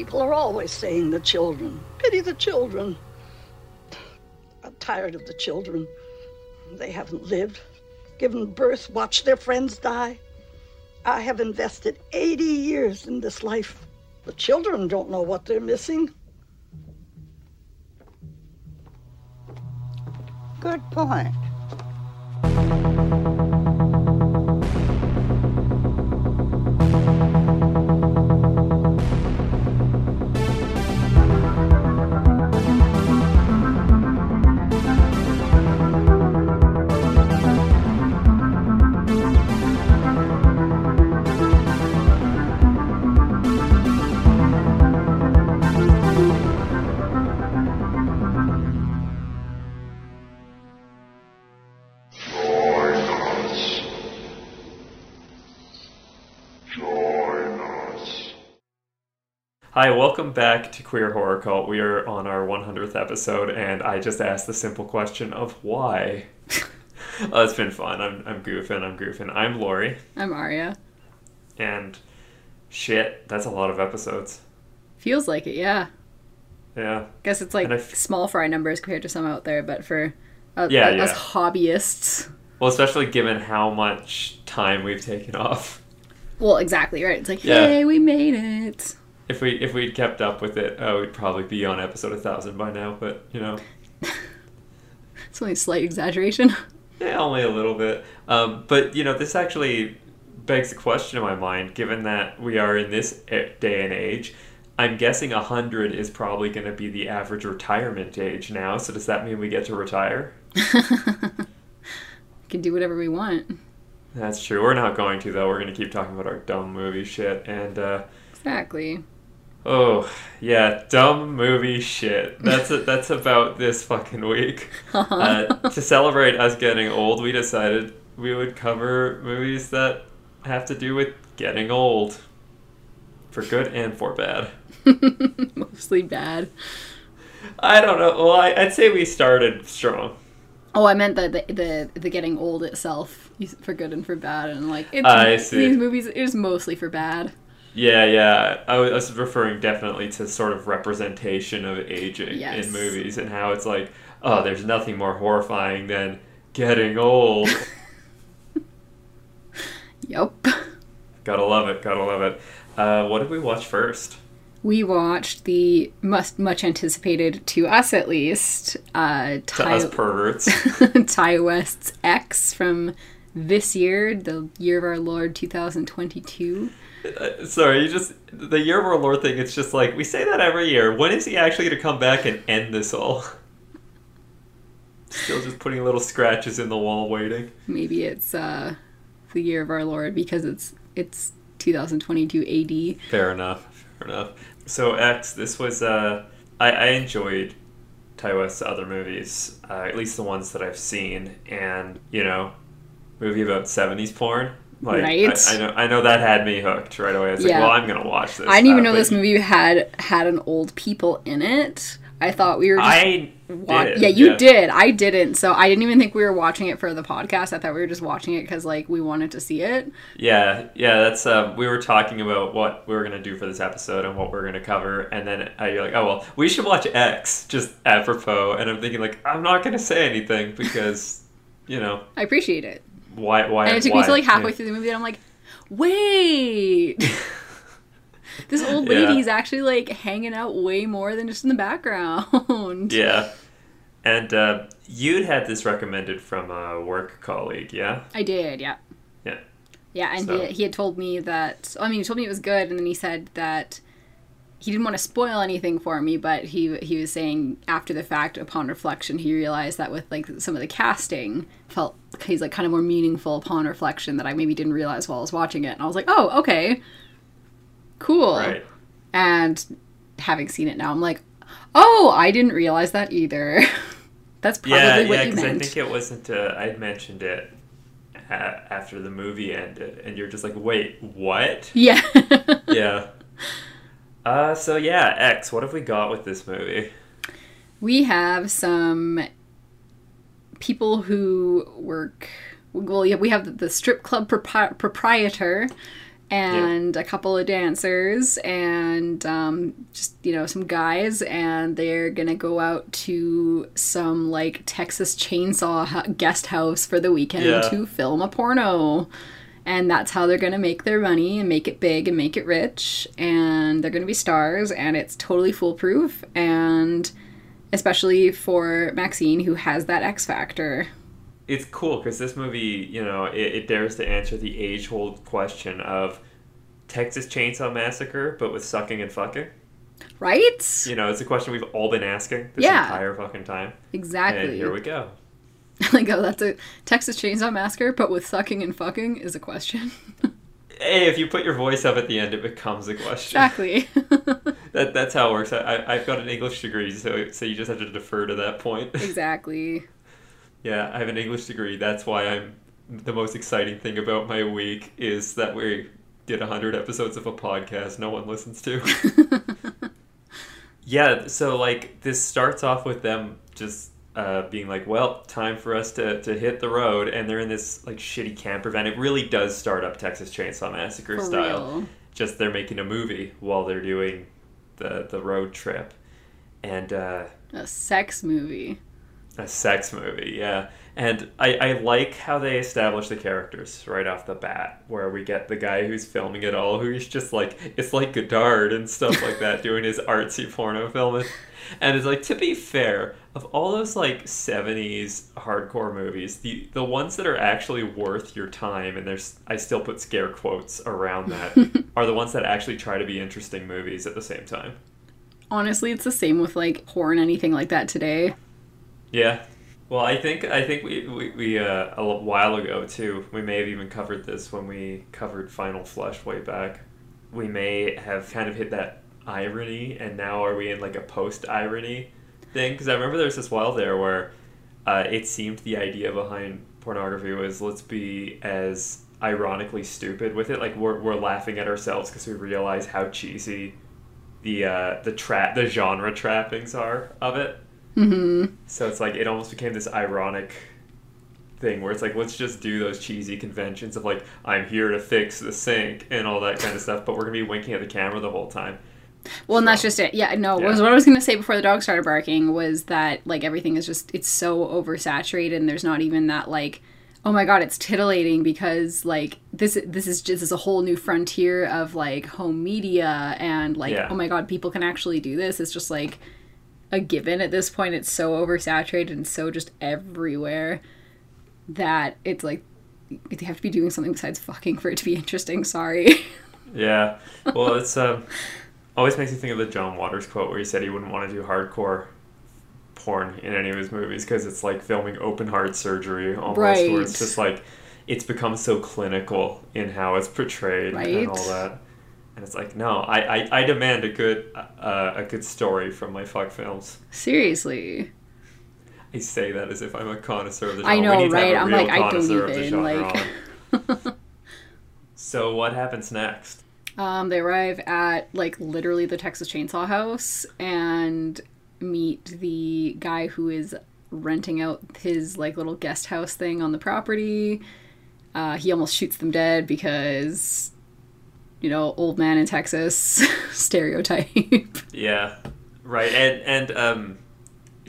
People are always saying the children. Pity the children. I'm tired of the children. They haven't lived, given birth, watched their friends die. I have invested 80 years in this life. The children don't know what they're missing. Good point. Hi, welcome back to Queer Horror Cult. We are on our 100th episode, and I just asked the simple question of why. oh, it's been fun. I'm, I'm goofing. I'm goofing. I'm Lori, I'm Aria. and shit, that's a lot of episodes. Feels like it, yeah. Yeah. Guess it's like f- small fry numbers compared to some out there, but for uh, Yeah, us yeah. hobbyists. Well, especially given how much time we've taken off. Well, exactly right. It's like, Yeah. hey, we made it. If we if we'd kept up with it, oh, we'd probably be on episode 1000 by now, but you know. It's only a slight exaggeration. Yeah, only a little bit. Um, but you know, this actually begs a question in my mind. Given that we are in this day and age, I'm guessing hundred is probably going to be the average retirement age now. So does that mean we get to retire? We can do whatever we want. That's true. We're not going to though. We're going to keep talking about our dumb movie shit. And uh, Exactly. Oh yeah, dumb movie shit. That's a, that's about this fucking week. Uh, to celebrate us getting old, we decided we would cover movies that have to do with getting old, for good and for bad. Mostly bad. I don't know. Well, I, I'd say we started strong. Oh, I meant the the, the, the getting old itself for good and for bad, and like it's, I see. these movies is mostly for bad. Yeah, yeah. I was, referring definitely to sort of representation of aging Yes. in movies and how it's like, oh, there's nothing more horrifying than getting old. yep. gotta love it. Gotta love it. Uh, what did we watch first? We watched the must much anticipated to us at least uh, To us perverts. Ti West's X from this year, the year of our Lord 2022. Uh, sorry, you just the year of our Lord thing. It's just like we say that every year. When is he actually going to come back and end this all? Still just putting little scratches in the wall, waiting. Maybe it's uh, the year of our Lord because it's it's 2022 AD. Fair enough. Fair enough. So X, this was uh, I, I enjoyed Ti West's other movies, uh, at least the ones that I've seen, and you know, movie about seventies porn. Like, Right. I, I know, I know that had me hooked right away. I was Yeah. like, well, I'm gonna watch this. I didn't even Uh, know this movie had had an old people in it. I thought we were just I wa- did, yeah, you did. I didn't. So I didn't even think we were watching it for the podcast. I thought we were just watching it because like we wanted to see it. Yeah, yeah, that's um, we were talking about what we were gonna do for this episode and what we are gonna cover, and then uh, you're like, oh well, we should watch X, just apropos, and I'm thinking like, I'm not gonna say anything because, you know, I appreciate it. Why, why, And it took why? me to like halfway Yeah. through the movie, and I'm like, wait, this old Yeah. lady's actually like hanging out way more than just in the background. Yeah, and uh, you'd had this recommended from a work colleague, yeah, I did, yeah. yeah, Yeah, and So- he, he had told me that. I mean, he told me it was good, and then he said that he didn't want to spoil anything for me, but he he was saying after the fact, upon reflection, he realized that with like some of the casting felt he's like kind of more meaningful upon reflection that I maybe didn't realize while I was watching it, and I was like, oh, okay, cool. right. And having seen it now, I'm like, oh, I didn't realize that either. That's probably Yeah, what yeah, you because I think it wasn't. Uh, I'd mentioned it a- after the movie ended, and you're just like, wait, what? yeah. yeah. Uh, so yeah, X. What have we got with this movie? We have some people who work. Well, yeah, we have the strip club propri- proprietor and a couple of dancers and um, just you know some guys and they're gonna go out to some like texas chainsaw guest house for the weekend Yeah. to film a porno and that's how they're gonna make their money and make it big and make it rich and they're gonna be stars and it's totally foolproof and especially for maxine who has that x factor it's cool because this movie, you know, it, it dares to answer the age-old question of Texas Chainsaw Massacre, but with sucking and fucking. right You know, it's a question we've all been asking this Yeah. entire fucking time. exactly And here we go. like oh that's a texas chainsaw massacre but with sucking and fucking is a question Hey, if you put your voice up at the end, it becomes a question. exactly That, that's how it works. I, I've got an English degree, so so you just have to defer to that point. exactly yeah, I have an English degree. That's why I'm the most exciting thing about my week is that we did 100 episodes of a podcast no one listens to. yeah, so like this starts off with them just uh, being like, well, time for us to, to hit the road. And they're in this like shitty camper van. It really does start up Texas Chainsaw Massacre For style. real. Just they're making a movie while they're doing the, the road trip. And, uh, a sex movie a sex movie, yeah. And I, I like how they establish the characters right off the bat, where we get the guy who's filming it all, who's just like, it's like Godard and stuff like that, doing his artsy porno filming. And it's like, to be fair, of all those like 70s hardcore movies, the, the ones that are actually worth your time, and there's, I still put scare quotes around that, are the ones that actually try to be interesting movies at the same time. honestly it's the same with like porn anything like that today Yeah. Well, I think I think we we, we uh, a while ago too. We may have even covered this when we covered Final Flush way back. We may have kind of hit that irony, and now are we in like a post irony thing? Because I remember there was this while there where uh, it seemed the idea behind pornography was let's be as ironically stupid with it. Like we're we're laughing at ourselves because we realize how cheesy the uh, the trap the genre trappings are of it. mm-hmm So it's like it almost became this ironic thing where it's like let's just do those cheesy conventions of like I'm here to fix the sink and all that kind of stuff, but we're gonna be winking at the camera the whole time. Well and that's just it yeah no Yeah. was what i was gonna say before the dog started barking was that like everything is just it's so oversaturated and there's not even that like oh my god it's titillating because like this this is just this is a whole new frontier of like home media and like Yeah. oh my god people can actually do this it's just like a given at this point it's so oversaturated and so just everywhere that it's like they have to be doing something besides fucking for it to be interesting sorry Yeah. Well, it's um always makes me think of the John Waters quote where he said he wouldn't want to do hardcore porn in any of his movies because it's like filming open heart surgery almost where Right. it's just like it's become so clinical in how it's portrayed Right. and all that. And it's like, no, I, I, I demand a good uh, a good story from my fuck films. seriously I say that as if I'm a connoisseur of the genre. I know, we need to have right? I'm like, I don't connoisseur of the even, like- so what happens next? Um, they arrive at like literally the Texas Chainsaw House and meet the guy who is renting out his like little guest house thing on the property. Uh, he almost shoots them dead because, you know, old man in Texas stereotype. Yeah, right, and and um,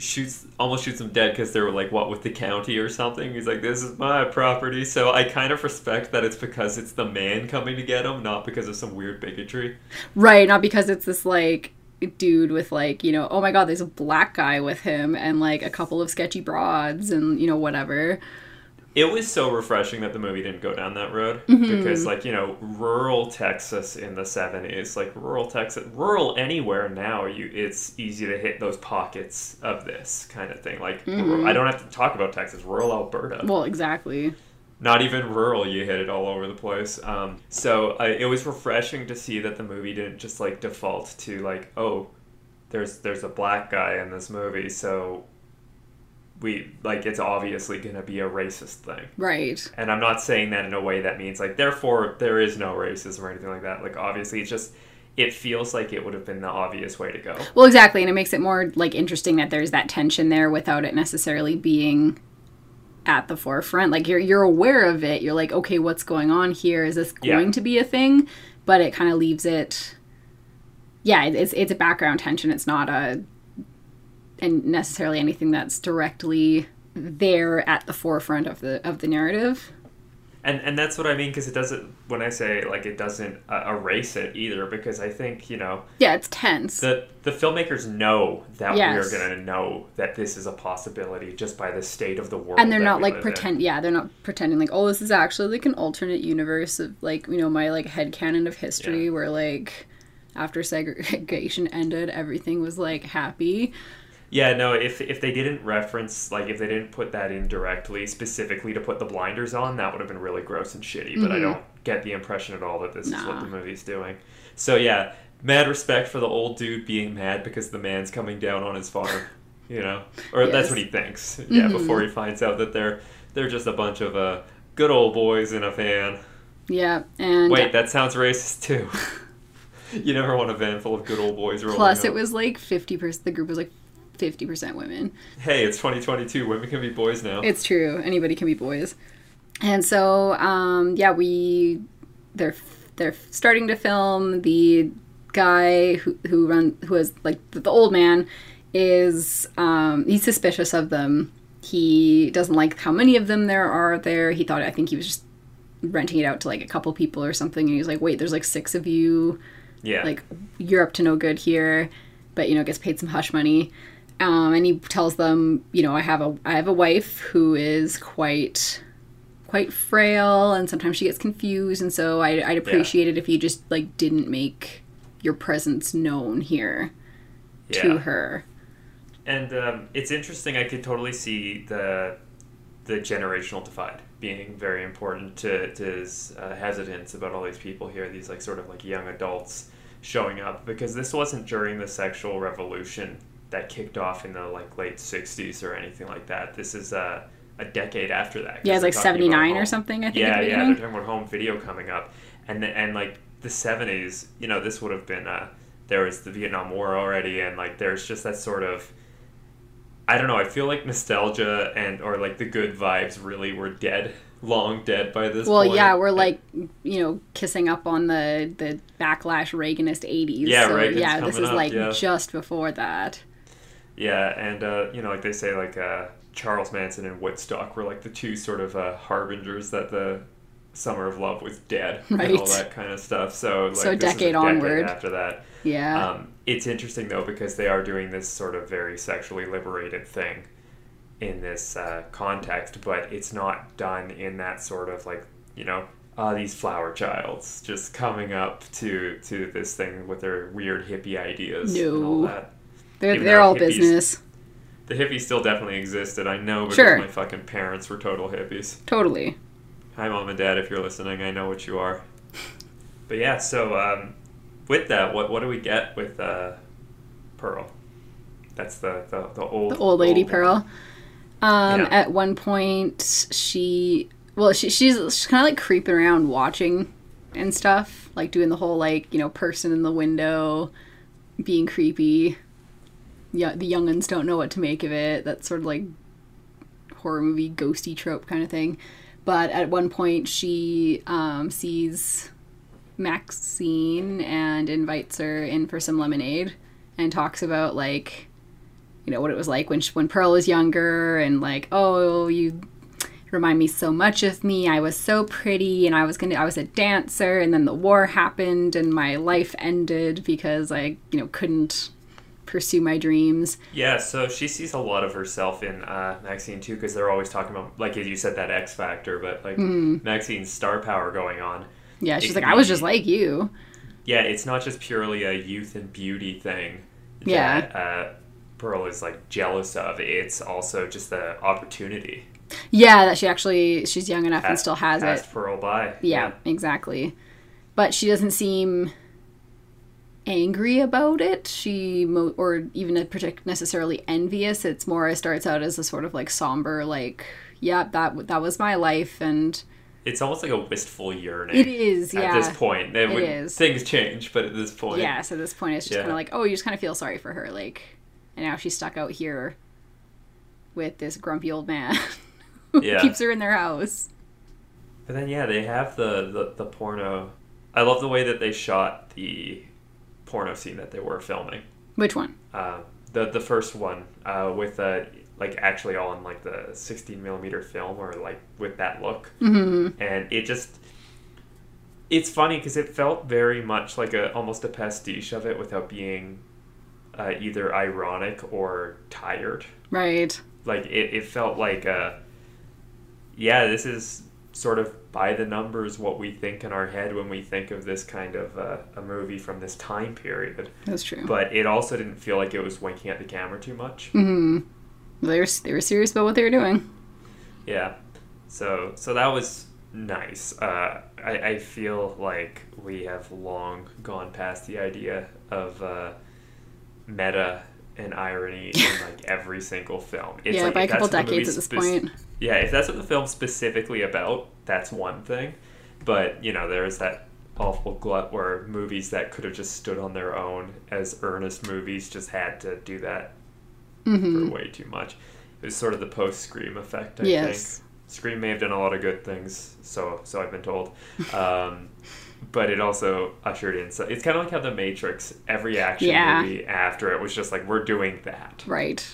shoots almost shoots him dead because they were like, what with the county or something. He's like, this is my property. So I kind of respect that it's because it's the man coming to get him, not because of some weird bigotry. right, not because it's this like dude with like, you know, oh my god, there's a black guy with him and like a couple of sketchy broads and, you know, whatever. It was so refreshing that the movie didn't go down that road Mm-hmm. because, like, you know, rural Texas in the '70s, like rural Texas, rural anywhere now, you it's easy to hit those pockets of this kind of thing. Like, Mm-hmm. I don't have to talk about Texas, rural Alberta. Well, exactly. not even rural you hit it all over the place um, so I, it was refreshing to see that the movie didn't just like default to like oh there's there's a black guy in this movie so we like it's obviously going to be a racist thing Right. and i'm not saying that in a way that means like therefore there is no racism or anything like that like obviously it's just it feels like it would have been the obvious way to go Well, exactly, and it makes it more like interesting that there's that tension there without it necessarily being at the forefront. Like you're you're aware of it. You're like, okay, what's going on here? Is this Yeah. going to be a thing? But it kind of leaves it. Yeah, it's it's a background tension. It's not a and necessarily anything that's directly there at the forefront of the of the narrative. And and that's what I mean because it doesn't. When I say like it doesn't uh, erase it either, because I think you know Yeah, it's tense. the the filmmakers know that Yes. we're gonna know that this is a possibility just by the state of the world. and they're not we like live in. pretend yeah they're not pretending like oh this is actually like an alternate universe of like you know my like head canon of history Yeah. where like after segregation ended everything was like happy Yeah, no. If if they didn't reference like if they didn't put that in directly, specifically to put the blinders on, that would have been really gross and shitty. But I don't get the impression at all that this is what the movie's doing. So yeah, mad respect for the old dude being mad because the man's coming down on his farm. You know, or that's what he thinks. Yeah, before he finds out that they're they're just a bunch of uh, good old boys in a van. yeah and Wait, that sounds racist too. you never want a van full of good old boys rolling plus up. it was like 50% the group was like 50% women Hey, it's 2022. Women can be boys now. It's true. Anybody can be boys. And so, um, yeah, we they're they're starting to film. The guy who who run who is like the, the old man is um, he's suspicious of them. He doesn't like how many of them there are there. He thought I think he was just renting it out to like a couple people or something. And he's like, wait, there's like six of you yeah. like you're up to no good here but you know gets paid some hush money um, and he tells them you know i have a i have a wife who is quite quite frail and sometimes she gets confused and so I, i'd appreciate it if you just like didn't make your presence known here yeah. to her And um, it's interesting. I could totally see the the generational divide being very important to, to his uh, hesitance about all these people here. These like sort of like young adults showing up because this wasn't during the sexual revolution that kicked off in the like late '60s or anything like that. This is uh, a decade after that. yeah it's like 79 or something i think yeah, the yeah, they're talking about home video coming up, and the, and like the seventies, you know, this would have been uh, there was the Vietnam War already, and like there's just that sort of, I don't know, I feel like nostalgia and or like the good vibes really were dead, long dead by this. well point. yeah we're like you know kissing up on the the backlash reaganist 80s Yeah, so Reagan's yeah this is up, like yeah. just before that yeah, and uh, you know, like they say, like uh, Charles Manson and Woodstock were like the two sort of uh, harbingers that the summer of love was dead and all that kind of stuff. So like So a decade onward. after that. yeah Um, it's interesting though because they are doing this sort of very sexually liberated thing in this uh, context, but it's not done in that sort of like you know uh, these flower childs just coming up to to this thing with their weird hippie ideas and all that. They're, even they're all hippies- business The hippies still definitely existed. I know because Sure. my fucking parents were total hippies. totally Hi, mom and dad, if you're listening, I know what you are. But yeah, so um, with that, what what do we get with uh, Pearl? That's the the, the old the old lady woman. Pearl. Um, Yeah. At one point, she well, she, she's she's kind of like creeping around watching and stuff, like doing the whole like you know person in the window, being creepy. Yeah, the younguns don't know what to make of it. That sort of like horror movie ghosty trope kind of thing. But at one point, she um, sees Maxine and invites her in for some lemonade and talks about like you know what it was like when she, when Pearl was younger and like oh you remind me so much of me I was so pretty and I was gonna I was a dancer and then the war happened and my life ended because I you know couldn't pursue my dreams Yeah, so she sees a lot of herself in uh, Maxine too, because they're always talking about, like you said, that X factor, but like Mm-hmm. Maxine's star power going on. yeah she's could like I was be- just like you Yeah, it's not just purely a youth and beauty thing. Yeah. That, uh, Pearl is like jealous of. It's also just the opportunity. yeah that she actually she's young enough and still has it Pearl by. Yeah, exactly. But she doesn't seem angry about it. She mo- or even necessarily envious. It's more it starts out as a sort of like somber like, yeah, that that was my life and It's almost like a wistful yearning. it is, At yeah. this point, It would- things change, but at this point, Yeah, so at this point it's just Yeah. kind of like, oh, you just kind of feel sorry for her like and now she's stuck out here with this grumpy old man Yeah. keeps her in their house. But then yeah, they have the, the the porno. I love the way that they shot the porno scene that they were filming. Which one? Uh, the the first one uh, with uh, like actually all in like the 16 millimeter film or like with that look, Mm-hmm. and it just it's funny because it felt very much like a almost a pastiche of it without being uh, either ironic or tired. Right. Like it, it felt like uh yeah, this is sort of by the numbers what we think in our head when we think of this kind of uh, a movie from this time period. That's true. But it also didn't feel like it was winking at the camera too much. Mm-hmm. They were they were serious about what they were doing. Yeah. So so that was nice. Uh, I, I feel like we have long gone past the idea of uh, meta and irony in like every single film. It's yeah, like, by a couple that's what the decades at this spec- point. Yeah, if that's what the film's specifically about, that's one thing. But you know, there's that awful glut where movies that could have just stood on their own as earnest movies just had to do that Mm-hmm. for way too much. It was sort of the post Scream effect, I Yes. think. Scream may have done a lot of good things, so so I've been told. Um, but it also ushered in. So it's kind of like how The Matrix, every action Yeah. movie after it was just like we're doing that Right.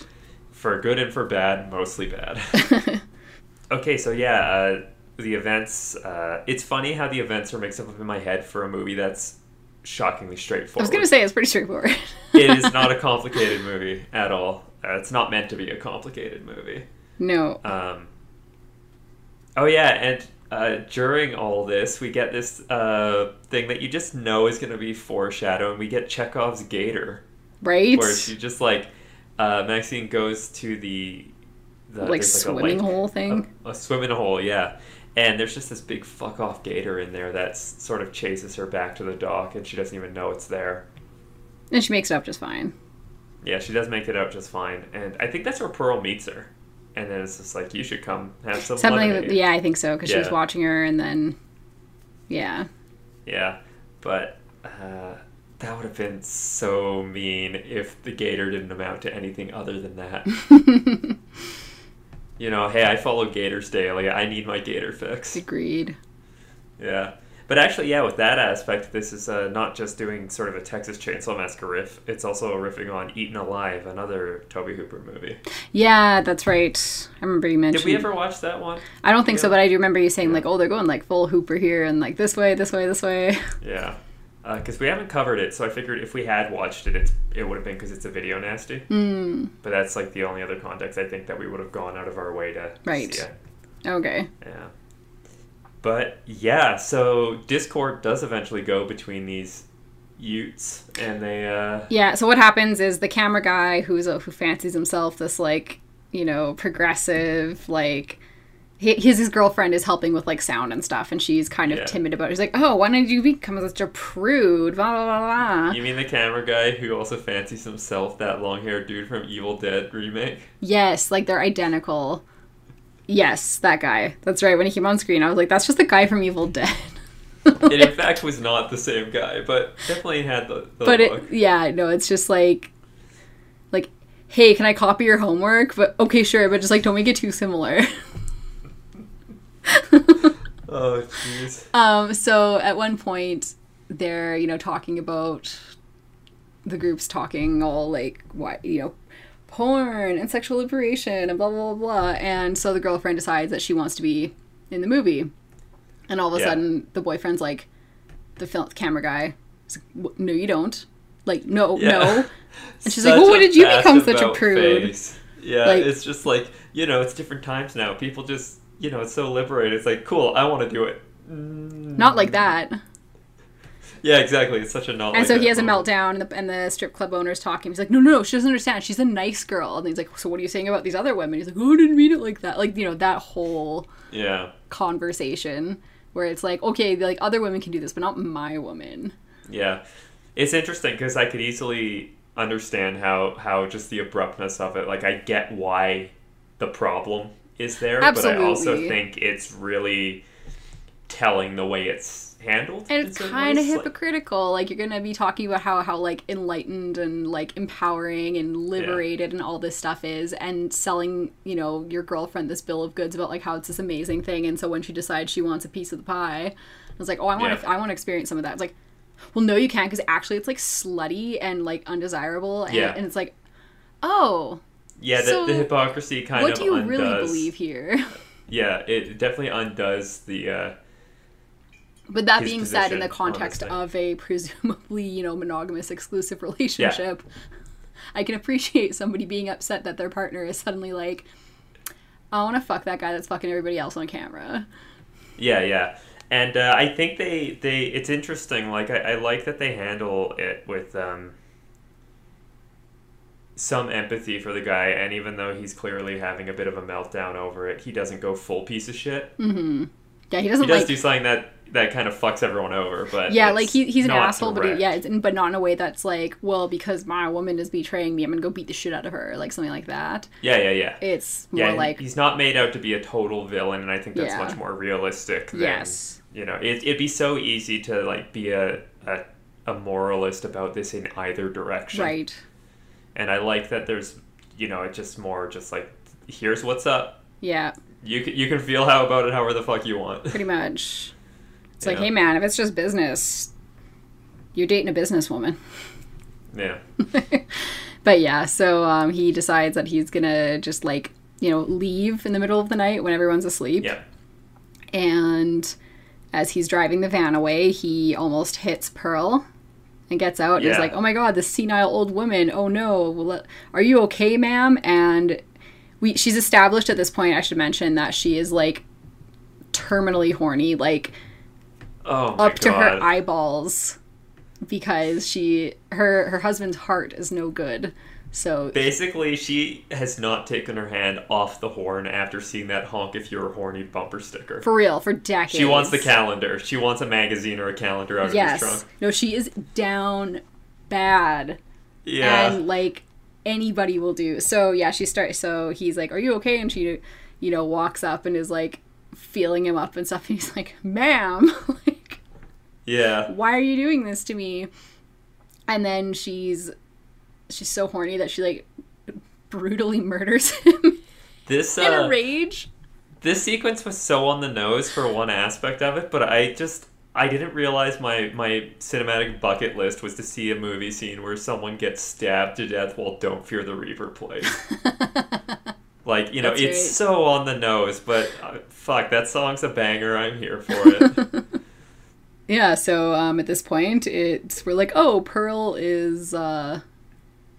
for good and for bad, mostly bad. okay, so yeah, uh, the events. Uh, it's funny how the events are mixed up in my head for a movie that's shockingly straightforward. I was gonna say it's pretty straightforward. it is not a complicated movie at all. Uh, it's not meant to be a complicated movie. no. Um, oh yeah, and uh, during all this, we get this uh, thing that you just know is going to be foreshadowing. We get Chekhov's gator, Right. where she just like uh, Maxine goes to the, the like a swimming lake- hole thing. a, a swimming hole, yeah. And there's just this big fuck off gator in there that sort of chases her back to the dock, and she doesn't even know it's there. and she makes it up just fine. Yeah, she does make it out just fine, and I think that's where Pearl meets her. And then it's just like you should come have some Something. Yeah, I think so because she was watching her, and then. Yeah. Yeah, but uh, that would have been so mean if the gator didn't amount to anything other than that. you know, hey, I follow gators daily. I need my gator fix. Agreed. Yeah. But actually, yeah, with that aspect, this is uh, not just doing sort of a Texas Chainsaw Massacre riff. It's also riffing on Eaten Alive, another Tobe Hooper movie. Yeah, that's right. I remember you mentioned. Did we ever watch that one? I don't think so, but I do remember you saying like, "Oh, they're going like full Hooper here, and like this way, this way, this way." Yeah. Because we haven't covered it, so I figured if we had watched it, it's, it would have been because it's a video nasty. Mm, But that's like the only other context I think that we would have gone out of our way to Right. see it. okay. Yeah. But yeah, so Discord does eventually go between these Utes, and they uh, Yeah. So what happens is the camera guy who's a, who fancies himself this like you know progressive like. His his girlfriend is helping with like sound and stuff, and she's kind of Yeah. timid about it. She's like, "Oh, why did you become such a prude?" Blah blah blah blah. You mean the camera guy who also fancies himself that long haired dude from Evil Dead remake? Yes, like they're identical. Yes, that guy. That's right. When he came on screen, I was like, "That's just the guy from Evil Dead." It in fact was not the same guy, but definitely had the, the but look. it, yeah, no, it's just like, like, hey, can I copy your homework? But okay, sure, but just like don't make it too similar. Oh jeez. um, so at one point, they're you know talking about the groups talking all like what you know porn and sexual liberation and blah blah blah blah and so the girlfriend decides that she wants to be in the movie and all of a Yeah. sudden the boyfriend's like the film camera guy is like, no you don't like no Yeah. no And she's like, "Well, when did you become such a prude?" face. Yeah, Like- it's just like you know, it's different times now. People just you know, it's so liberated. It's like cool. I want to do it. Mm. not like that Yeah, exactly. It's such a not. and like so he has a meltdown and the, and the strip club owner's talking he's like no no no she doesn't understand she's a nice girl and he's like so what are you saying about these other women he's like oh I didn't mean it like that like you know that whole Yeah, conversation where it's like okay like other women can do this but not my woman yeah. It's interesting because I could easily understand how how just the abruptness of it. Like I get why the problem is there, but I also think it's really telling the way it's handled. and it's kind of hypocritical like you're gonna be talking about how how like enlightened and like empowering and liberated and all this stuff is and selling you know your girlfriend this bill of goods about like how it's this amazing thing and so when she decides she wants a piece of the pie i was like oh i want to Yeah. i want to experience some of that it's like well no you can't because actually it's like slutty and like undesirable and, Yeah. and it's like oh yeah, the, So, the hypocrisy kind what of What do you undoes. really believe here Yeah, it definitely undoes the. Uh, But that being said, in the position context thing. of a presumably, you know, monogamous exclusive relationship, I can appreciate somebody being upset that their partner is suddenly like, I want to fuck that guy that's fucking everybody else on camera. Yeah, yeah, and uh, I think they they it's interesting. Like I, I like that they handle it with um, some empathy for the guy, and even though he's clearly having a bit of a meltdown over it, he doesn't go full piece of shit. Mm-hmm. Yeah, he doesn't He does like. do something that that kind of fucks everyone over, but yeah, like he, he's an asshole, but he, yeah, it's, but not in a way that's like, well, because my woman is betraying me, I'm gonna go beat the shit out of her, like something like that. yeah, yeah, yeah. It's more yeah, like, he's not made out to be a total villain, and I think that's Yeah. much more realistic. Than, Yes. you know, it, it'd be so easy to like be a, a a moralist about this in either direction, right, And I like that there's, you know, it's just more just like here's what's up. yeah, You can, you can feel how about it however the fuck you want. pretty much. It's like, hey man, if it's just business, you're dating a businesswoman. yeah, But yeah, so um, he decides that he's gonna just like you know leave in the middle of the night when everyone's asleep. yeah, And as he's driving the van away, he almost hits Pearl and gets out and is like, "Oh my god, this senile old woman! Oh no, well, are you okay, ma'am?" And we she's established at this point. I should mention that she is like terminally horny, like oh up to her eyeballs because she her her husband's heart is no good. So Basically, she has not taken her hand off the horn after seeing that honk if you're a horny bumper sticker. for real, for decades. She wants the calendar. She wants a magazine or a calendar out of his Yes. trunk. No, she is down bad. Yeah. And like anybody will do. So yeah, she starts so he's like, Are you okay? And she you know, walks up and is like feeling him up and stuff and he's like, Ma'am like yeah. why are you doing this to me? And then she's she's so horny that she like brutally murders him This in uh, a rage. this sequence was so on the nose for one aspect of it, but I just I didn't realize my my cinematic bucket list was to see a movie scene where someone gets stabbed to death while "Don't Fear the Reaper" plays. like you know, That's it's right. so on the nose, but uh, fuck, that song's a banger. I'm here for it. Yeah, so um, at this point, it's we're like, oh, Pearl is uh,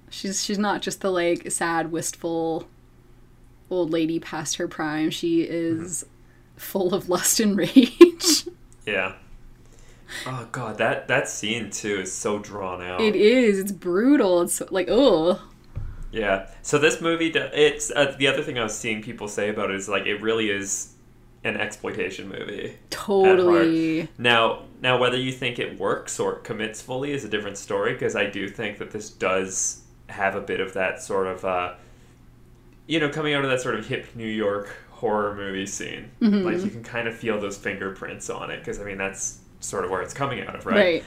she's she's not just the like sad, wistful old lady past her prime. She is full of lust and rage. yeah. Oh god, that that scene too is so drawn out. it is. It's brutal. It's like, oh, Yeah. So this movie, it's uh, the other thing I was seeing people say about it is like it really is an exploitation movie. totally. Now, now whether you think it works or it commits fully is a different story because I do think that this does have a bit of that sort of, uh, you know, coming out of that sort of hip New York horror movie scene. Mm-hmm. Like you can kind of feel those fingerprints on it because I mean that's sort of where it's coming out of, right? Right.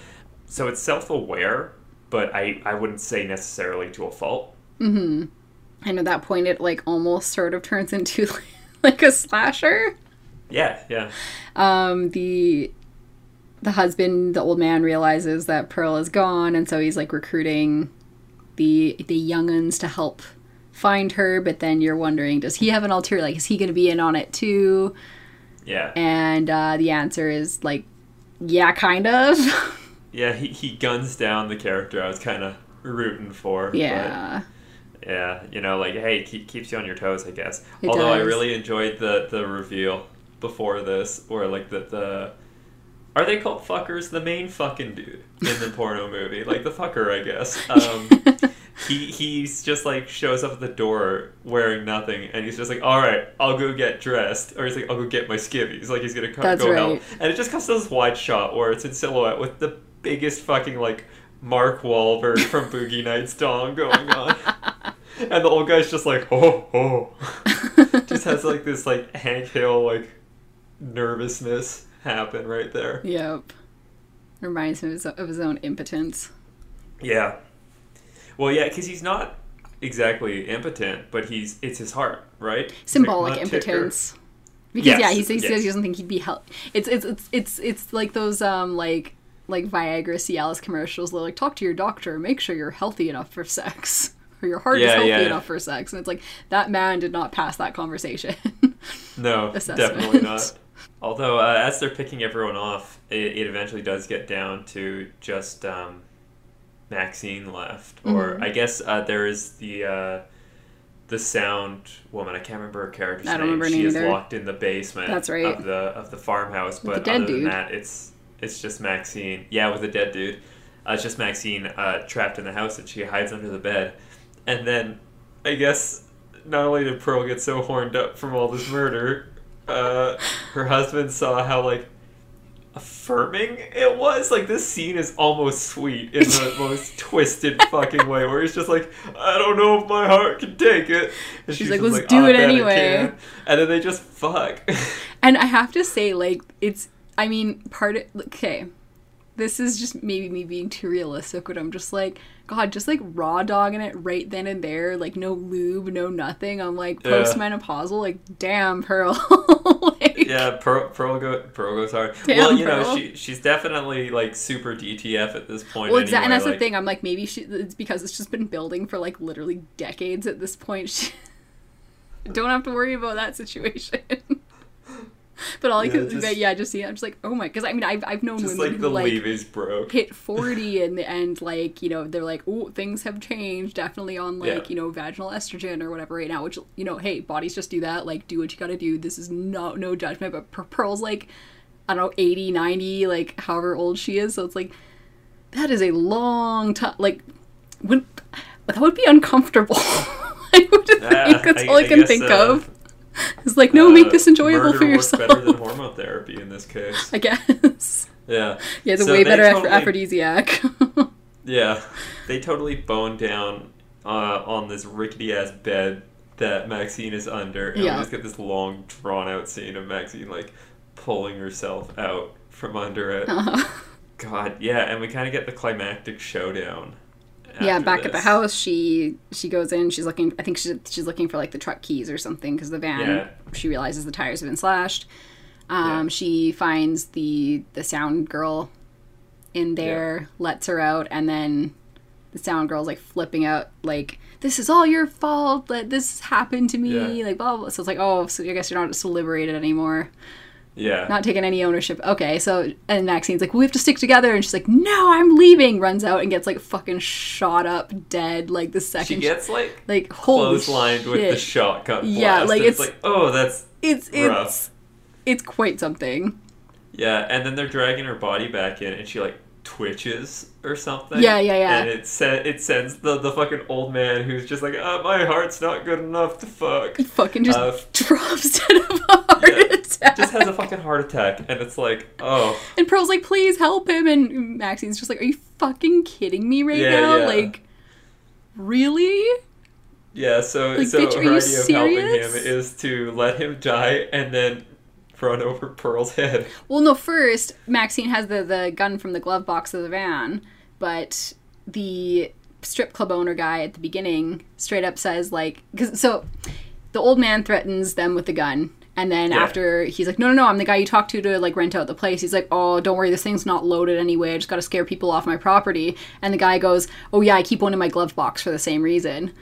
So it's self-aware, but I I wouldn't say necessarily to a fault. And at that point, it like almost sort of turns into like a slasher. Yeah, yeah. um the the husband the old man realizes that pearl is gone and so he's like recruiting the the younguns to help find her but then you're wondering does he have an ulterior like is he gonna be in on it too Yeah. and uh the answer is like yeah kind of Yeah, he, he guns down the character I was kind of rooting for. yeah yeah, you know, like, hey, keep, keeps you on your toes, I guess. It Although I really enjoyed the, the reveal before this, or like, the, the. Are they called fuckers? The main fucking dude in the porno movie. Like, the fucker, I guess. Um, he he's just, like, shows up at the door wearing nothing, and he's just like, alright, I'll go get dressed. Or he's like, I'll go get my skivvies. Like, he's gonna come, That's go help. And it just comes to this wide shot where it's in silhouette with the biggest fucking, like, Mark Wahlberg from Boogie Nights dong going on. And the old guy's just like, oh, oh. just has like this like Hank Hill like nervousness. Happen right there. Yep. Reminds him of his, own impotence. Yeah. Well, yeah, because he's not exactly impotent, but he's it's his heart, right? It's like, Symbolic ticker. impotence. Because Yes, yeah, he says, he yes. he doesn't think he'd be help. It's it's it's it's it's like those um like like Viagra Cialis commercials. They're like, talk to your doctor, make sure you're healthy enough for sex, or your heart is healthy yeah. enough for sex. And it's like that man did not pass that conversation. No, assessment. definitely not. Although, uh, as they're picking everyone off, it, it eventually does get down to just um, Maxine left, or Mm-hmm. I guess uh, there is the uh, the sound woman. I can't remember her character's I don't name. remember she is either. locked in the basement. That's right. of the of the farmhouse. the But dead other than dude. that, it's it's just Maxine. Yeah, with a dead dude. Uh, it's just Maxine uh, trapped in the house, and she hides under the bed. And then, I guess, not only did Pearl get so horned up from all this murder, uh, her husband saw how like affirming it was. Like this scene is almost sweet in the most twisted fucking way, where he's just like, I don't know if my heart can take it. And She's she's like, "Let's do it anyway." can." And then they just fuck. And I have to say, like, it's, I mean, part of, okay, this is just maybe me being too realistic, but I'm just like, God, just like raw dogging it right then and there, like no lube, no nothing. I'm like Yeah. postmenopausal, like, damn, Pearl. like, yeah, Pearl, Pearl, go, Pearl goes hard. Well, you know, she she's definitely like super DTF at this point. Well, exactly, and that's like- the thing. I'm like, maybe she, it's because it's just been building for like literally decades at this point. She, don't have to worry about that situation. but all I Yeah, can, just- but yeah, just see, I'm just like, oh my, because I mean, I've I've known Just women like the who like hit 40 and and like you know they're like oh things have changed definitely on like Yeah. you know vaginal estrogen or whatever right now which you know hey bodies just do that like do what you gotta do this is no no judgment but pearl's like i don't know 80 90 like however old she is so it's like that is a long time like would that would be uncomfortable. I would think Ah, that's I- all i, I can think of it's like no make Uh, this enjoyable for yourself better than hormone therapy in this case. i guess Yeah. yeah it's a So way better totally- aphrodisiac Yeah, they totally bone down uh, on this rickety ass bed that Maxine is under, and Yeah. we just get this long, drawn out scene of Maxine like pulling herself out from under it. Uh-huh. God, yeah, and we kind of get the climactic showdown. Yeah back at the house she she goes in she's looking i think she's, she's looking for like the truck keys or something because the van Yeah. she realizes the tires have been slashed um Yeah. she finds the the sound girl in there lets her out and then the sound girl's like flipping out like this is all your fault that this happened to me Yeah. like blah, blah blah so it's like oh so i guess you're not so liberated anymore Yeah, not taking any ownership. Okay, so and Maxine's like, well, we have to stick together, and she's like, no, I'm leaving. Runs out and gets like fucking shot up, dead. Like the second she gets like like clotheslined with the shotgun. Yeah, blast, like, it's, it's- like oh, that's It's rough. it's it's quite something. Yeah, and then they're dragging her body back in, and she like twitches or something. Yeah, yeah, yeah. And it se- it sends the the fucking old man who's just like, uh, my heart's not good enough to fuck. He fucking just Uh, drops dead of a heart yeah, attack. Just has a fucking heart attack, and it's like, oh, and Pearl's like, please help him, and Maxine's just like, are you fucking kidding me right Yeah, now? yeah. Like, really? yeah. So Like, so bitch, her idea of helping him serious? is to let him die and then run over Pearl's head. Well, no. First, Maxine has the the gun from the glove box of the van, but the strip club owner guy at the beginning straight up says like, because so the old man threatens them with the gun. And then Yeah. after he's like, no, no, no, I'm the guy you talked to to like rent out the place. He's like, oh, don't worry, this thing's not loaded anyway. I just got to scare people off my property. And the guy goes, oh yeah, I keep one in my glove box for the same reason.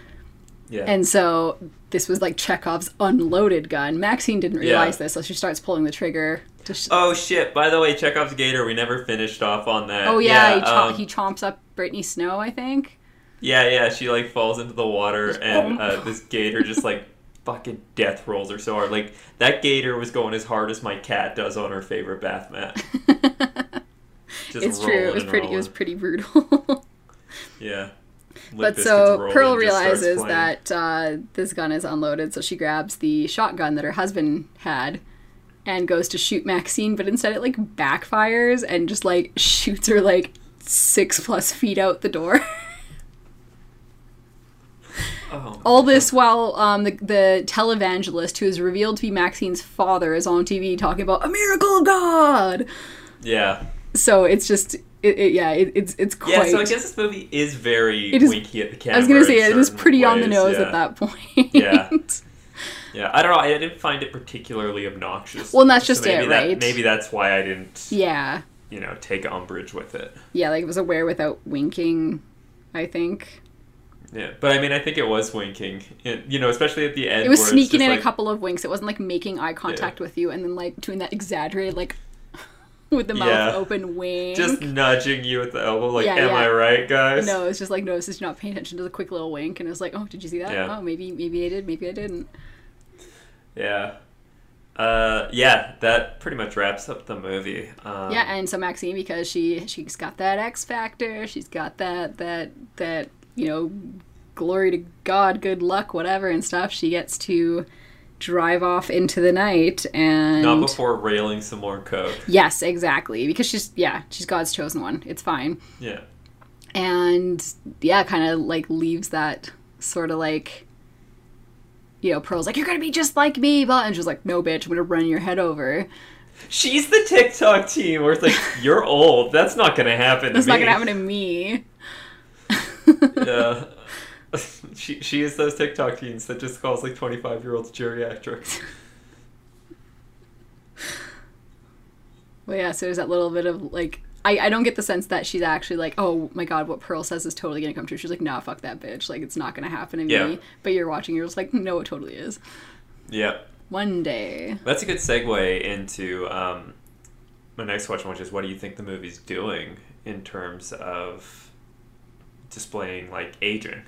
Yeah. And so this was like Chekhov's unloaded gun. Maxine didn't Yeah. realize this, so she starts pulling the trigger. To sh- Oh shit! By the way, Chekhov's gator. We never finished off on that. Oh yeah, he, cho- um, he chomps up Brittany Snow, I think. Yeah, yeah, she like falls into the water, and uh, this gator just like fucking death rolls her so hard. Like that gator was going as hard as my cat does on her favorite bath mat. It's true. It was pretty. It was pretty brutal. Yeah. But so Pearl and just starts realizes that uh, this gun is unloaded, so she grabs the shotgun that her husband had and goes to shoot Maxine, but instead it like backfires and just like shoots her like six plus feet out the door. Oh All this while um, the, the televangelist who is revealed to be Maxine's father is on TV talking about a miracle of God. Yeah. So it's just, it, it, yeah, it, it's it's quite. Yeah, so I guess this movie is very It is- winky at the camera. I was gonna say it is pretty on the nose yeah. at that point. Yeah. Yeah, I don't know. I didn't find it particularly obnoxious. Well, and that's So just maybe it, that- right? Maybe that's why I didn't, yeah, you know, take umbrage with it. yeah, like it was aware without winking. I think Yeah, but I mean, I think it was winking. It, you know, especially at the end. it was sneaking in like- a couple of winks. It wasn't like making eye contact with you and then like doing that exaggerated like with the mouth Yeah. open wink. Just nudging you at the elbow, like, Yeah, "Am yeah. I right, guys?" No, it's just like no, it's just not paying attention to the quick little wink, and it's like, oh, did you see that? Oh, maybe, maybe I did, maybe I didn't. Yeah. Uh, yeah, that pretty much wraps up the movie. Um, yeah, and so Maxine, because she she's got that X factor, she's got that that that you know, glory to God, good luck, whatever and stuff. She gets to drive off into the night and Not before railing some more coke. yes, exactly, because she's yeah, she's God's chosen one. It's fine. Yeah. and yeah, kind of like leaves that sort of like, you know, Pearl's like, "You're gonna be just like me," but and she's like, "No, bitch, I'm gonna run your head over." She's the TikTok team where it's like, you're old. That's not gonna happen. That's not gonna happen to me. Yeah. she she is those TikTok teens that just calls like 25 year olds geriatrics. Well, yeah, so there's that little bit of like, I, I don't get the sense that she's actually like, oh my god, what Pearl says is totally gonna come true. She's like, nah, fuck that bitch. Like, it's not gonna happen to Yeah. me. But you're watching, you're just like, no, it totally is. Yeah. One day. That's a good segue into um, my next question, which is what do you think the movie's doing in terms of displaying like aging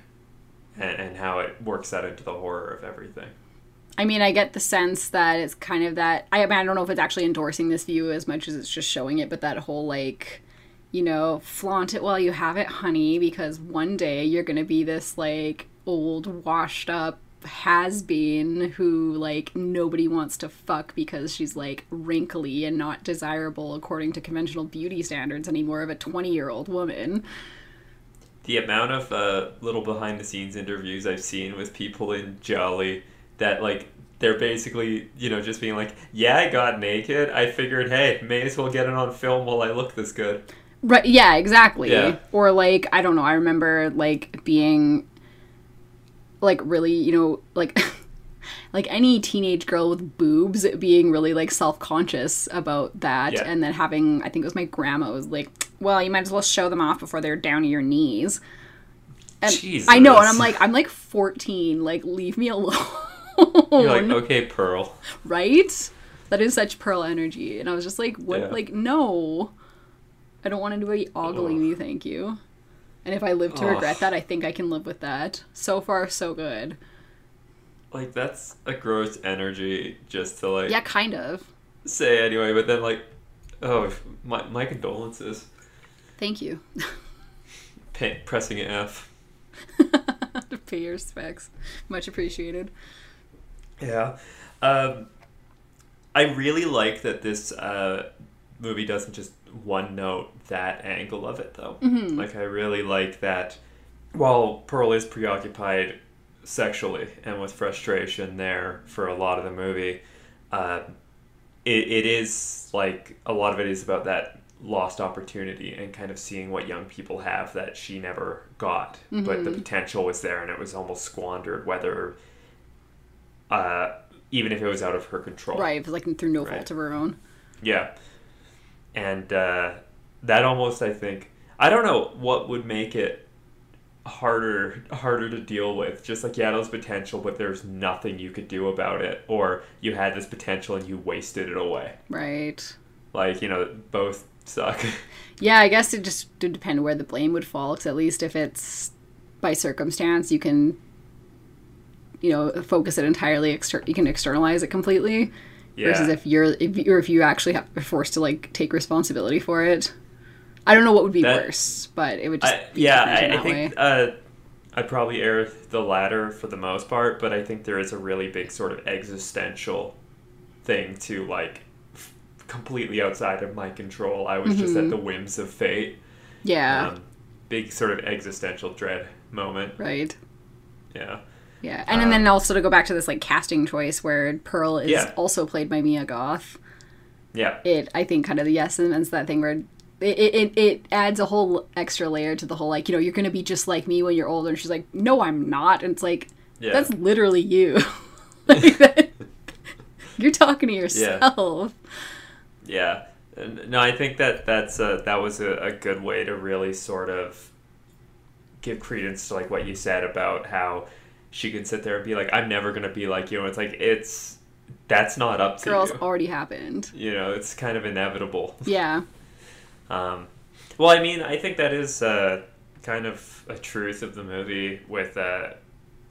and, and how it works out into the horror of everything? I mean, I get the sense that it's kind of that. I, mean, I don't know if it's actually endorsing this view as much as it's just showing it, but that whole like, you know, flaunt it while you have it, honey, because one day you're gonna be this like old, washed up has been who like nobody wants to fuck because she's like wrinkly and not desirable according to conventional beauty standards anymore of a 20 year old woman. The amount of uh, little behind the scenes interviews I've seen with people in Giallo that like they're basically you know just being like, yeah, I got naked. I figured, hey, may as well get it on film while I look this good. Right. Yeah, exactly. Yeah. Or like I don't know. I remember like being like really, you know, like like any teenage girl with boobs being really like self-conscious about that Yeah. and then having I think it was my grandma was like, "Well, you might as well show them off before they're down to your knees." And I know, and I'm like I'm like 14, like leave me alone. You're like, okay, Pearl. right? That is such pearl energy. And I was just like, what? Yeah. Like, no. I don't want anybody ogling me, thank you. And if I live to regret that, I think I can live with that. So far, so good. Like that's a gross energy just to like Yeah, kind of. say anyway, but then like, oh, my my condolences. Thank you. Pa- pressing F. to pay your respects. Much appreciated. Yeah. Um, I really like that this uh, movie doesn't just one note that angle of it, though. Like, I really like that while Pearl is preoccupied sexually and with frustration there for a lot of the movie, uh, it, it is like a lot of it is about that lost opportunity and kind of seeing what young people have that she never got but the potential was there and it was almost squandered whether uh, even if it was out of her control Right, like through no Right. fault of her own. yeah and uh, that almost i think i don't know what would make it harder harder to deal with just like yeah there's potential but there's nothing you could do about it or you had this potential and you wasted it away Right. like you know both suck Yeah, I guess it just would depend where the blame would fall. Because at least if it's by circumstance, you can, you know, focus it entirely. Exter- you can externalize it completely. yeah Versus if you're if you, or if you actually have, are forced to like take responsibility for it. I don't know what would be That- worse, but it would just I, be yeah, I, I think uh, I'd probably err the latter for the most part, but I think there is a really big sort of existential thing to like f- completely outside of my control. I was just at the whims of fate. yeah, Um, big sort of existential dread moment. right. Yeah. Yeah, and, then also to go back to this like casting choice where Pearl is Yeah. also played by Mia Goth. Yeah. It I think kind of the yes, and it's that thing where it, it it adds a whole extra layer to the whole like you know you're gonna be just like me when you're older, and she's like no I'm not, and it's like Yeah. that's literally you. like that, you're talking to yourself. Yeah. And, No, I think that that's a, that was a, a good way to really sort of give credence to like what you said about how she can sit there and be like, I'm never gonna be like you. And it's like it's that's not up to Girls you. already happened. You know, it's kind of inevitable. Yeah, Um, well, I mean, I think that is uh, kind of a truth of the movie. With uh,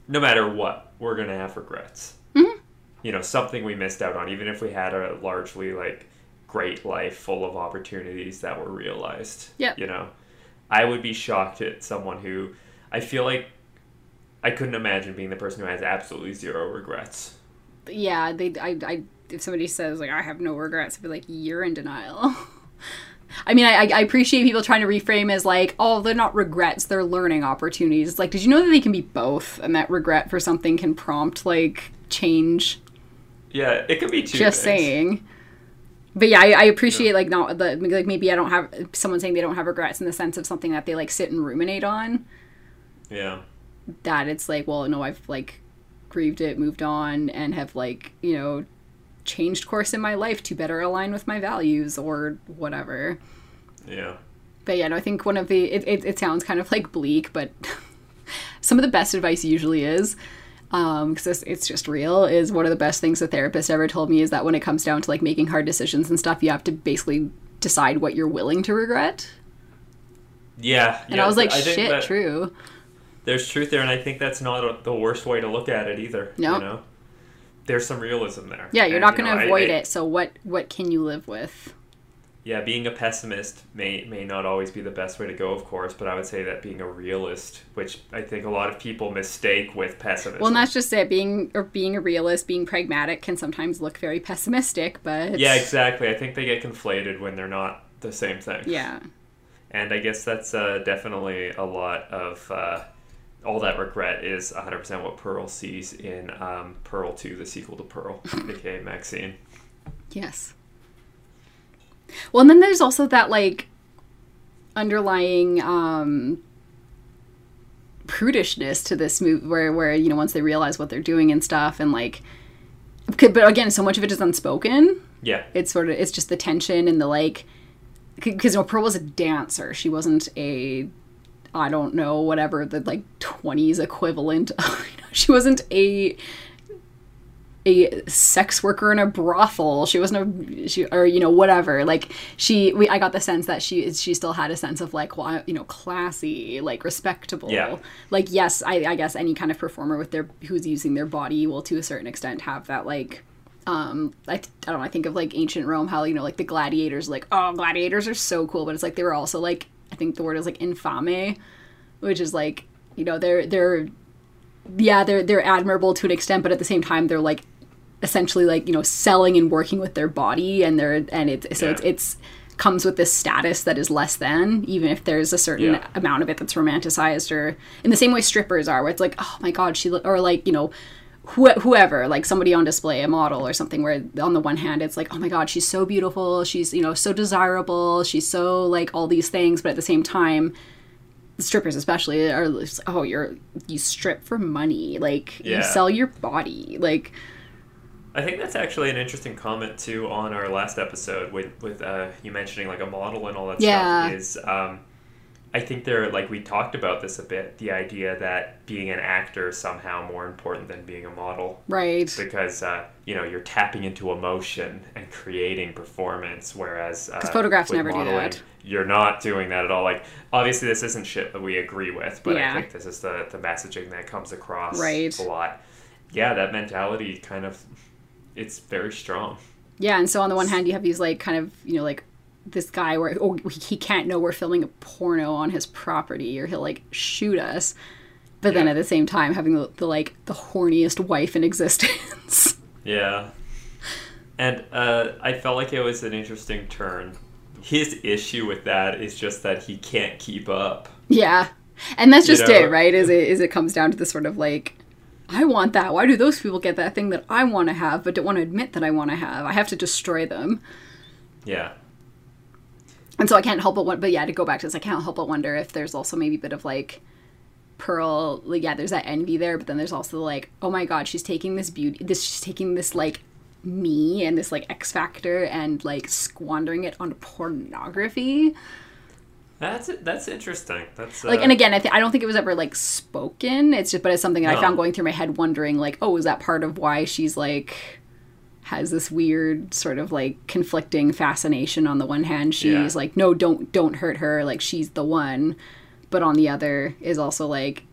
no matter what, we're gonna have regrets. Mhm. You know, something we missed out on, even if we had a largely like great life full of opportunities that were realized. Yeah. You know, I would be shocked at someone who I feel like I couldn't imagine being the person who has absolutely zero regrets. yeah. They I, I if somebody says like I have no regrets, I'd be like you're in denial. I mean, I, I appreciate people trying to reframe as like, oh, they're not regrets, they're learning opportunities. It's like, did you know that they can be both, and that regret for something can prompt like change? Yeah, it could be two. Just things. saying. But yeah, I, I appreciate like not the like maybe I don't have someone saying they don't have regrets in the sense of something that they like sit and ruminate on. Yeah. That it's like, well, no, I've like grieved it, moved on, and have like you know changed course in my life to better align with my values or whatever. Yeah. But yeah, no, I think one of the it, it, it sounds kind of like bleak, but some of the best advice usually is um, because it's, it's just real is one of the best things a therapist ever told me is that when it comes down to like making hard decisions and stuff you have to basically decide what you're willing to regret Yeah. and yeah, i was like I shit true there's truth there, and I think that's not a, the worst way to look at it either. No. You know, there's some realism there. yeah you're And, not you going know, to I- avoid I- it so what what can you live with Yeah, being a pessimist may may not always be the best way to go, of course, but I would say that being a realist, which I think a lot of people mistake with pessimism. well and that's just it being or being a realist being pragmatic can sometimes look very pessimistic but yeah, exactly. I think they get conflated when they're not the same thing. yeah And I guess that's uh, definitely a lot of uh, all that regret is 100% what Pearl sees in um, Pearl 2, the sequel to Pearl, aka Maxine. Yes. Well, and then there's also that like underlying um prudishness to this movie where where you know once they realize what they're doing and stuff and like but again so much of it is unspoken Yeah. it's sort of it's just the tension and the like because you know pearl was a dancer she wasn't a i don't know whatever the like 20s equivalent. She wasn't a a sex worker in a brothel. She wasn't a she or you know whatever. Like she we i got the sense that she she still had a sense of like well you know classy like respectable. Yeah. like yes I, I guess any kind of performer with their who's using their body will to a certain extent have that like um I, I don't know i think of like ancient rome how you know like the gladiators like oh gladiators are so cool but it's like they were also like i think the word is like infame which is like you know they're they're yeah they're they're admirable to an extent but at the same time they're like essentially like you know selling and working with their body and they're and it's so Yeah. it's it's comes with this status that is less than even if there's a certain Yeah. amount of it that's romanticized or in the same way strippers are where it's like oh my god she or like you know wh- whoever like somebody on display a model or something where on the one hand it's like oh my god she's so beautiful she's you know so desirable she's so like all these things but at the same time strippers especially are oh you're you strip for money like Yeah. you sell your body like I think that's actually an interesting comment too on our last episode with with uh, you mentioning like a model and all that Yeah. stuff. Is um, I think there like we talked about this a bit. The idea that being an actor is somehow more important than being a model right because uh, you know you're tapping into emotion and creating performance, whereas uh, 'Cause photographs never do that. You're not doing that at all. Like obviously this isn't shit that we agree with, but Yeah. I think this is the the messaging that comes across Right. a lot. Yeah, that mentality kind of it's very strong. Yeah, and so on the one hand, you have these like kind of you know like this guy where oh he can't know we're filming a porno on his property or he'll like shoot us, but then at the same time having the, the like the horniest wife in existence. Yeah. And uh, I felt like it was an interesting turn. His issue with that is just that he can't keep up. yeah, and that's You just know- it, right? Is it is it comes down to the sort of like I want that. Why do those people get that thing that I want to have but don't want to admit that I want to have? I have to destroy them. Yeah. And so I can't help but wonder, but yeah, to go back to this, I can't help but wonder if there's also maybe a bit of like Pearl, like, yeah, there's that envy there, but then there's also like, oh my god, she's taking this beauty, this, she's taking this like me and this like X Factor and like squandering it on pornography. That's that's interesting. That's uh, Like, and again, I, th- I don't think it was ever like spoken. It's just, but it's something that I found going through my head, wondering like, oh, is that part of why she's like has this weird sort of like conflicting fascination on the one hand she's Yeah. like no don't don't hurt her like she's the one but on the other is also like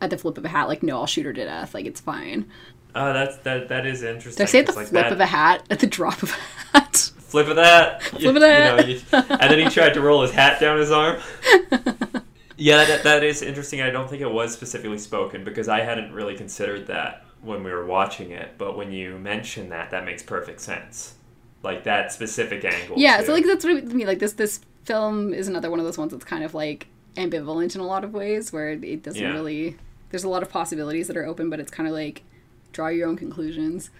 at the flip of a hat like no i'll shoot her to death like it's fine Oh, that's that that is interesting. did i say at the like, flip that- of a hat at the drop of a hat Flip of that. Flip of that. You know, you- and then he tried to roll his hat down his arm. yeah, that, that is interesting. I don't think it was specifically spoken because I hadn't really considered that when we were watching it. But when you mention that, that makes perfect sense. Like that specific angle. yeah too. so like that's what i mean like this this film is another one of those ones that's kind of like ambivalent in a lot of ways where it doesn't Yeah. really there's a lot of possibilities that are open but it's kind of like draw your own conclusions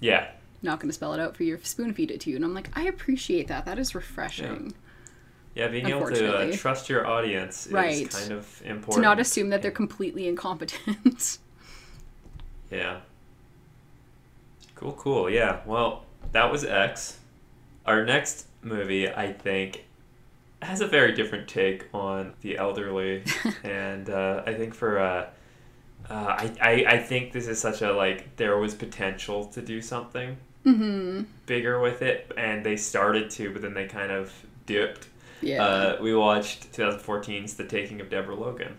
yeah, not going to spell it out for you spoon feed it to you and i'm like i appreciate that that is refreshing yeah. Being able to uh, trust your audience Right. is kind of important. to not assume that they're completely incompetent Yeah. Cool, cool. Yeah. Well, that was X. Our next movie, I think, has a very different take on the elderly, and uh, I think for uh, uh, I, I I think this is such a like there was potential to do something bigger with it, and they started to, but then they kind of dipped. yeah Uh, we watched 2014's The Taking of Deborah Logan.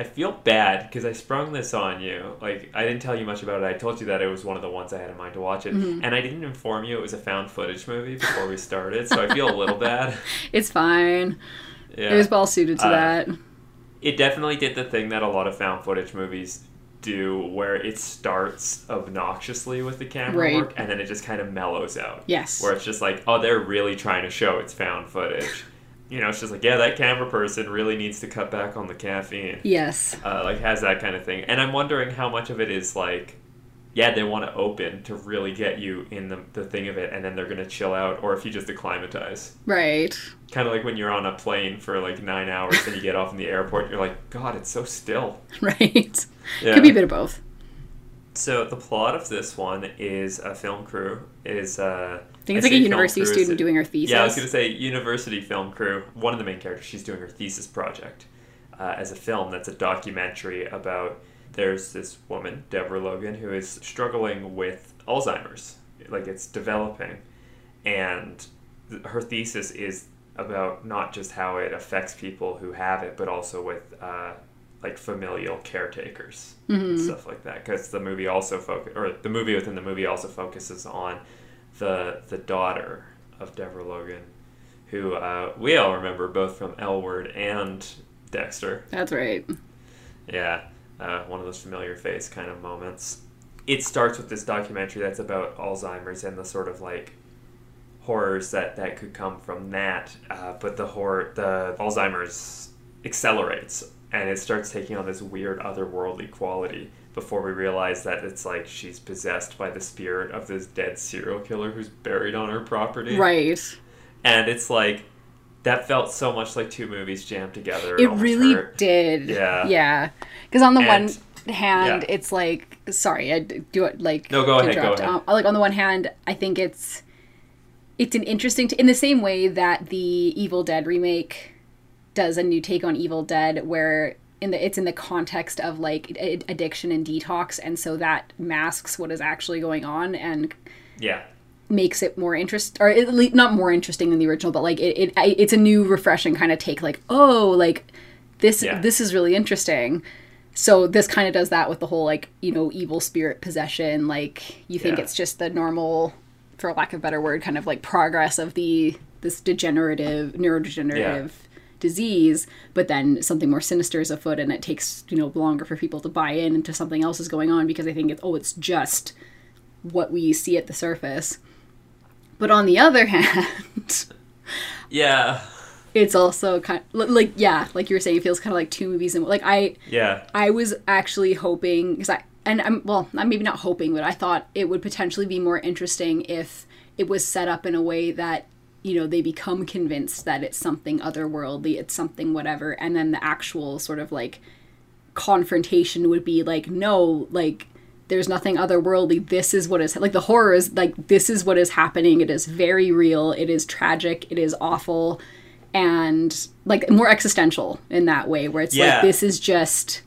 I feel bad because I sprung this on you. Like, I didn't tell you much about it. I told you that it was one of the ones I had in mind to watch it. Mm-hmm. And I didn't inform you it was a found footage movie before we started, so I feel a little bad. it's fine Yeah. it was well suited to Uh, that it definitely did the thing that a lot of found footage movies do where it starts obnoxiously with the camera Right. work and then it just kind of mellows out. Yes. Where it's just like, oh, they're really trying to show it's found footage. you know, it's just like, yeah, that camera person really needs to cut back on the caffeine. yes Uh, like, has that kind of thing. And I'm wondering how much of it is like, yeah, they want to open to really get you in the, the thing of it and then they're going to chill out, or if you just acclimatize right kind of like when you're on a plane for like nine hours and you get off in the airport you're like god it's so still right yeah. could be a bit of both so the plot of this one is a film crew is uh i think it's like a university student doing her thesis. Yeah i was going to say university film crew one of the main characters she's doing her thesis project uh, as a film that's a documentary about there's this woman deborah logan who is struggling with alzheimer's. Like it's developing and th- her thesis is about not just how it affects people who have it, but also with uh, like familial caretakers and stuff like that. Because the movie also focus, or the movie within the movie also focuses on the the daughter of Deborah Logan, who uh, we all remember both from L Word and Dexter. that's right Yeah, uh, one of those familiar face kind of moments. It starts with this documentary that's about Alzheimer's and the sort of like horrors that that could come from that. Uh, but the horror, the Alzheimer's accelerates and it starts taking on this weird otherworldly quality. Before we realize that it's like she's possessed by the spirit of this dead serial killer who's buried on her property. right And it's like that felt so much like two movies jammed together. it really hurt. did Yeah. yeah because on the And- one hand yeah. it's like sorry i do it like No, go ahead, go ahead. Um, like on the one hand i think it's it's an interesting t- in the same way that the evil dead remake does a new take on evil dead where in the it's in the context of like addiction and detox and so that masks what is actually going on and Yeah. makes it more interest or at least not more interesting than the original but like it, it it's a new refreshing kind of take like oh like this Yeah. this is really interesting so this kind of does that with the whole like you know evil spirit possession like you think Yeah. it's just the normal for lack of a better word kind of like progress of the this degenerative neurodegenerative disease but then something more sinister is afoot and it takes you know longer for people to buy in into something else is going on because they think it's oh it's just what we see at the surface but on the other hand Yeah. it's also kind of like yeah, like you were saying, it feels kind of like two movies and like I Yeah. I was actually hoping because I and I'm well, I'm maybe not hoping, but I thought it would potentially be more interesting if it was set up in a way that you know they become convinced that it's something otherworldly, it's something whatever, and then the actual sort of like confrontation would be like, no, like there's nothing otherworldly. This is what is like the horror is like this is what is happening. It is very real. It is tragic. It is awful, and like more existential in that way, where it's Yeah. like this is just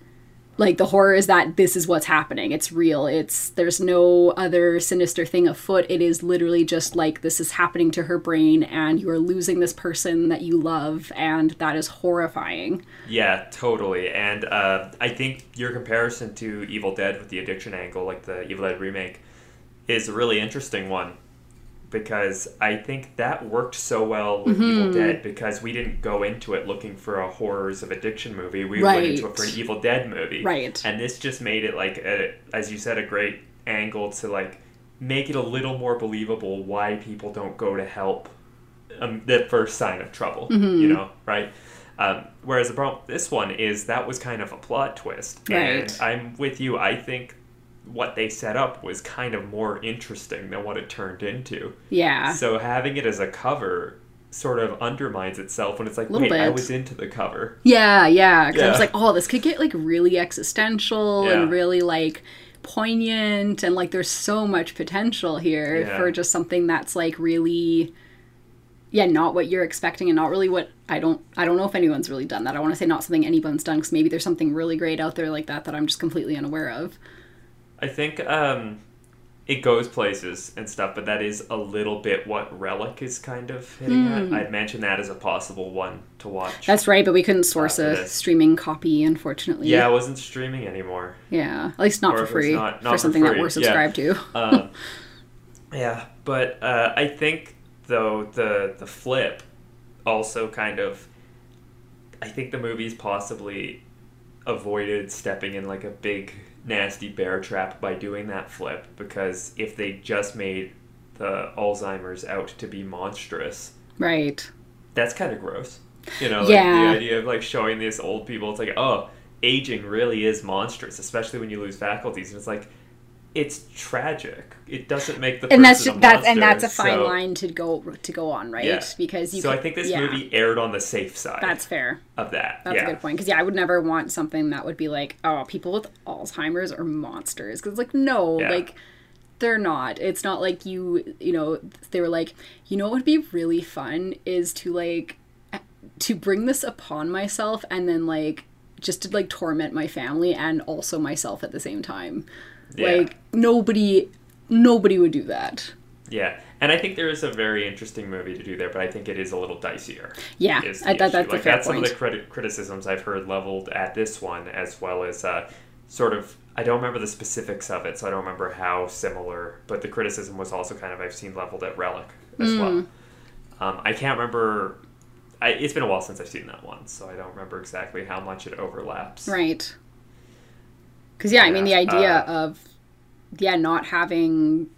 like the horror is that this is what's happening. It's real. It's there's no other sinister thing afoot. It is literally just like this is happening to her brain and you are losing this person that you love and that is horrifying. Yeah, totally. And uh, I think your comparison to Evil Dead with the addiction angle, like the Evil Dead remake, is a really interesting one because I think that worked so well with Evil Mm-hmm. Dead because we didn't go into it looking for a horrors of addiction movie. We went into it for an Evil Dead movie. Right. And this just made it like, a, as you said, a great angle to like make it a little more believable why people don't go to help um, the first sign of trouble. Mm-hmm. You know, right? Um, whereas the problem this one is that was kind of a plot twist. And Right. I'm with you. I think what they set up was kind of more interesting than what it turned into. yeah So having it as a cover sort of undermines itself when it's like, Little wait, I was into the cover. yeah yeah 'cause i was like oh this could get like really existential Yeah. and really like poignant and like there's so much potential here Yeah. for just something that's like really yeah not what you're expecting and not really what i don't i don't know if anyone's really done that i want to say not something anyone's done because maybe there's something really great out there like that that i'm just completely unaware of I think um, it goes places and stuff, but that is a little bit what Relic is kind of hitting at. I'd mention that as a possible one to watch. Hmm. that's right but we couldn't source a is. streaming copy unfortunately yeah, it wasn't streaming anymore. yeah at least not Or for if it was free not- not for for something that we're yeah. subscribed to um, yeah, but uh, I think though the the flip also kind of, I think the movies possibly avoided stepping in like a big nasty bear trap by doing that flip because if they just made the Alzheimer's out to be monstrous, right that's kind of gross. You know, like Yeah. the idea of like showing these old people, it's like, oh, aging really is monstrous, especially when you lose faculties. And it's like, it's tragic. It doesn't make the and that's just, a that's and that's a fine so- line to go to go on right Yeah. because you so could, I think this yeah, movie aired on the safe side that's fair of that. That's yeah. a good point. Because yeah, I would never want something that would be like, oh, people with Alzheimer's are monsters. Because like, no, like they're not. It's not like you, you know, they were like, you know, what would be really fun is to like to bring this upon myself and then like just to like torment my family and also myself at the same time. Yeah. Like nobody, nobody would do that. Yeah. And I think there is a very interesting movie to do there, but I think it is a little dicier. Yeah, I, that, that's like a fair that's some of the criti- criticisms I've heard leveled at this one, as well as uh, sort of. I don't remember the specifics of it, so I don't remember how similar. But the criticism was also kind of I've seen leveled at Relic as Hmm. well. Um, I can't remember. I, it's been a while since I've seen that one, so I don't remember exactly how much it overlaps. Right. Because yeah, I mean the idea uh, of yeah not having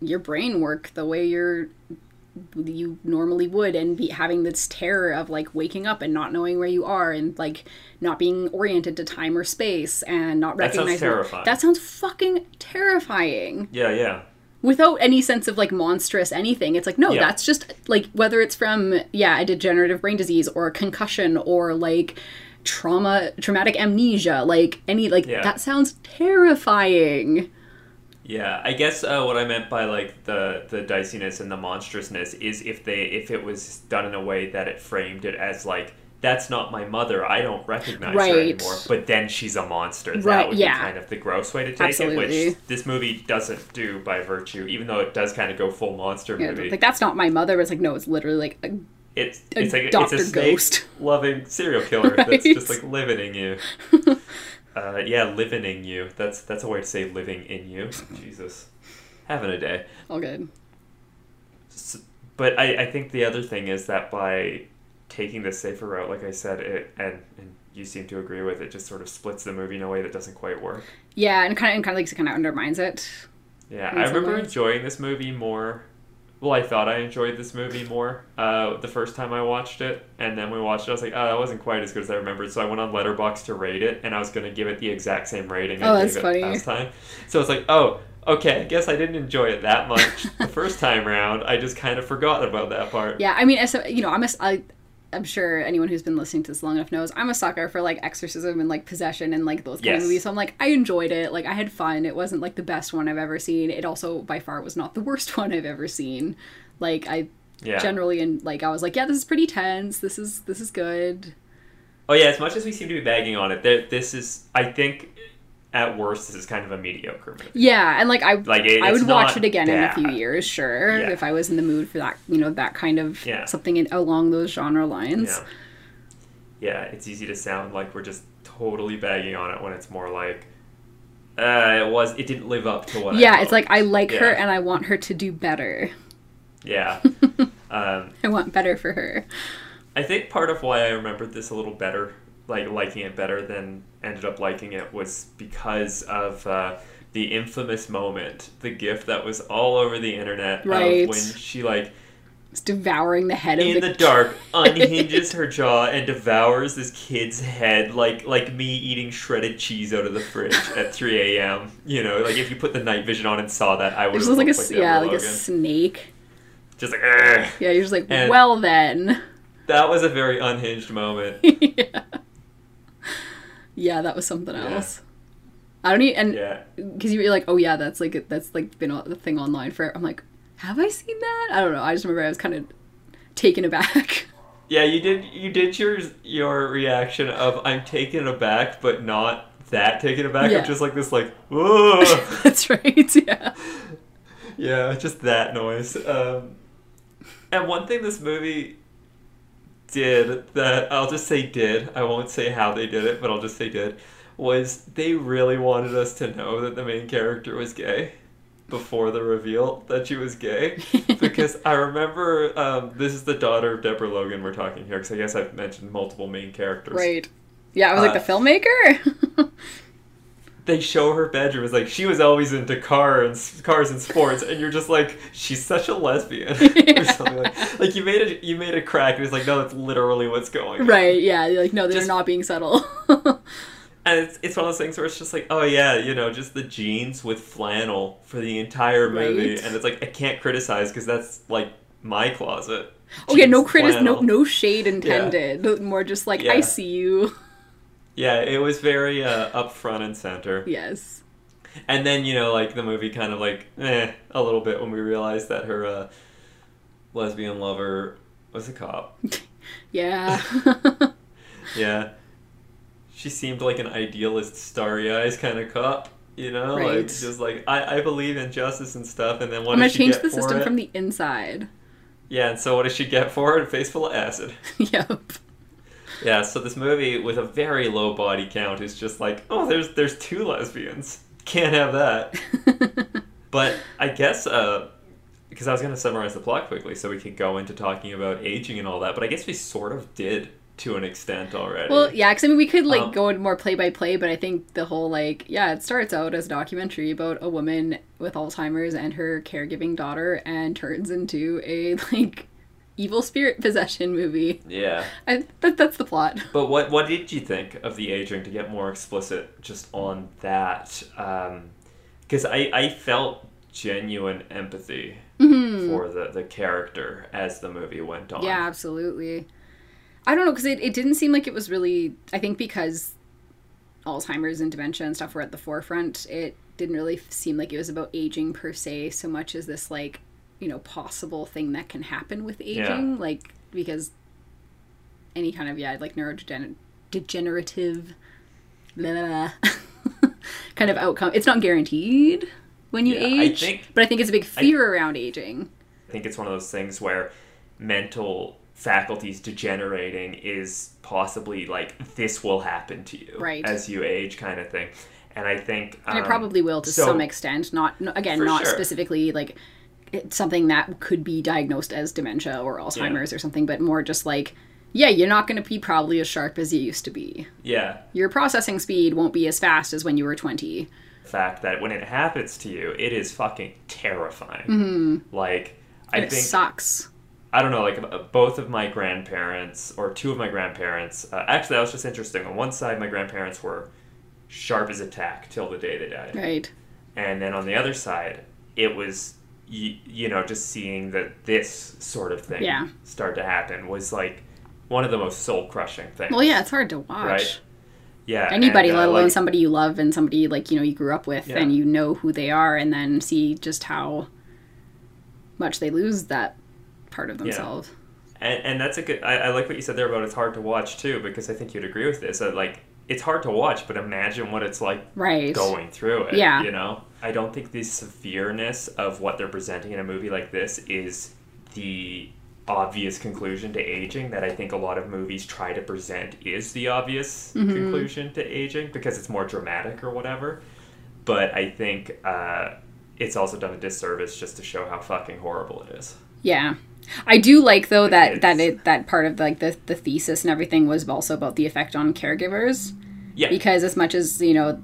your brain work the way you're you normally would and be having this terror of like waking up and not knowing where you are and like not being oriented to time or space and not recognizing That sounds terrifying. that sounds fucking terrifying Yeah, yeah. without any sense of like monstrous anything it's like no Yeah. that's just like whether it's from yeah a degenerative brain disease or a concussion or like trauma traumatic amnesia like any like Yeah. that sounds terrifying Yeah, I guess uh, what I meant by like the the diciness and the monstrousness is if they if it was done in a way that it framed it as like that's not my mother, I don't recognize her Right. anymore. But then she's a monster. That Right, would yeah. be kind of the gross way to take it, which this movie doesn't do by virtue, even though it does kind of go full monster Yeah, movie. like that's not my mother it's like no it's literally like a, it's a it's like Dr. it's a Ghost. loving serial killer that's just like living in you. uh, yeah, living in you. That's that's a way to say living in you. Jesus, having a day. all good S- But I, I think the other thing is that by taking the safer route, like I said, it and, and you seem to agree with it, just sort of splits the movie in a way that doesn't quite work. yeah and kind of and kind of like kind of undermines it Yeah, I remember enjoying this movie more well, I thought I enjoyed this movie more uh, the first time I watched it, and then we watched it. I was like, oh, that wasn't quite as good as I remembered. So I went on Letterboxd to rate it, and I was going to give it the exact same rating Oh, I gave funny. it last time. So it's like, oh, okay, I guess I didn't enjoy it that much the first time round. I just kind of forgot about that part. Yeah, I mean, as a, you know, I'm a, I, I'm sure anyone who's been listening to this long enough knows I'm a sucker for like exorcism and like possession and like those kind Yes. of movies. So I'm like, I enjoyed it. Like, I had fun. It wasn't like the best one I've ever seen. It also by far was not the worst one I've ever seen. Like, I Yeah. generally and like I was like, yeah, this is pretty tense. This is this is good. Oh yeah, as much as we seem to be bagging on it, there, this is, I think, at worst, this is kind of a mediocre movie. Yeah, and like I Like, it- I would watch it again in a few years, sure, Yeah. if I was in the mood for that, you know, that kind of Yeah. something in, along those genre lines. Yeah. Yeah, it's easy to sound like we're just totally bagging on it when it's more like, uh, it was, it didn't live up to what. Yeah, it's like I like her and I want her to do better. yeah. um, I want better for her. I think part of why I remembered this a little better, like liking it better than ended up liking it, was because of uh, the infamous moment, the gif that was all over the internet Right. of when she like devouring the head in the the, dark unhinges her jaw and devours this kid's head like like me eating shredded cheese out of the fridge at 3 a.m. You know, like if you put the night vision on and saw that, I would just like a like, yeah, like a snake. just like "Ugh." Yeah, you're just like, And- well then. that was a very unhinged moment. yeah. Yeah, that was something Yeah. else. I don't even, Yeah. and because you were like, oh yeah, that's like that's like been a thing online for. I'm like, have I seen that? I don't know. I just remember I was kind of taken aback. Yeah, you did. You did your your reaction of I'm taken aback, but not that taken aback. Yeah. Of just like this, like whoa. that's right. Yeah. yeah, just that noise. Um, and one thing this movie did that I'll just say did. I won't say how they did it, but I'll just say did. Was they really wanted us to know that the main character was gay before the reveal that she was gay? because I remember um, this is the daughter of Deborah Logan we're talking here because I guess I've mentioned multiple main characters. Right. Yeah, I was Uh, like the filmmaker. They show her bedroom is like she was always into car and cars and sports, and you're just like she's such a lesbian or something like. Like you made it, you made a crack, and it's like no, that's literally what's going. on. right. Yeah. Like no, they're Just- not being subtle. And it's, it's one of those things where it's just like, oh yeah, you know, just the jeans with flannel for the entire movie, Right. and it's like I can't criticize because that's like my closet. oh yeah, no critis, no flannel. no shade intended. More just like I see you. Yeah, it was very uh, up front and center. Yes. And then you know, like the movie kind of like eh a little bit when we realized that her uh, lesbian lover was a cop. Yeah. Yeah, she seemed like an idealist, starry eyes kind of cop. You know, Right. like just like I, I believe in justice and stuff. And then what I'm gonna change the system it? from the inside. Yeah, and so what does she get for it? A face full of acid. yep. Yeah, so this movie with a very low body count is just like, oh, there's there's two lesbians. Can't have that. But I guess uh because I was going to summarize the plot quickly so we could go into talking about aging and all that, but I guess we sort of did to an extent already. Well, yeah, because I mean, we could like Um, go more play by play, but I think the whole like, yeah, it starts out as a documentary about a woman with Alzheimer's and her caregiving daughter, and turns into a like evil spirit possession movie. Yeah. I, that, that's the plot. But what what did you think of the aging to get more explicit just on that? Um, because I, I felt genuine empathy mm-hmm. for the, the character as the movie went on. Yeah, absolutely. I don't know because it, it didn't seem like it was really. I think because Alzheimer's and dementia and stuff were at the forefront, it didn't really seem like it was about aging per se so much as this like you know possible thing that can happen with aging, like because any kind of yeah like neurodegenerative blah, blah, blah, kind of outcome. It's not guaranteed when you Yeah, I age, think- but I think it's a big fear around aging. I think it's one of those things where mental faculties degenerating is possibly like this will happen to you Right. as you age kind of thing. And I think and it um, probably will to so- some extent not no, again not sure. specifically like something that could be diagnosed as dementia or alzheimer's or something but more just like yeah you're not going to be probably as sharp as you used to be Yeah. your processing speed won't be as fast as when you were 20 fact that when it happens to you, it is fucking terrifying. Mm-hmm. Like, I And it think sucks. I don't know, like uh, both of my grandparents or two of my grandparents. Uh, actually, that was just interesting. On one side, my grandparents were sharp as a tack till the day they died, Right. and then on the other side, it was you, you know just seeing that this sort of thing Yeah. start to happen was like one of the most soul crushing things. Well, yeah, it's hard to watch. Right. Yeah. Anybody, and, uh, let alone like- somebody you love and somebody like you know you grew up with Yeah. and you know who they are, and then see just how much they lose that part of themselves. And, and that's a good. I, I like what you said there about it's hard to watch too, because I think you'd agree with this. That like it's hard to watch, but imagine what it's like Right. going through it. Yeah. You know, I don't think the severeness of what they're presenting in a movie like this is the obvious conclusion to aging that I think a lot of movies try to present is the obvious Mm-hmm. conclusion to aging because it's more dramatic or whatever. But I think uh, it's also done a disservice just to show how fucking horrible it is. Yeah. I do like though that that it that part of like the the thesis and everything was also about the effect on caregivers Yeah. because as much as you know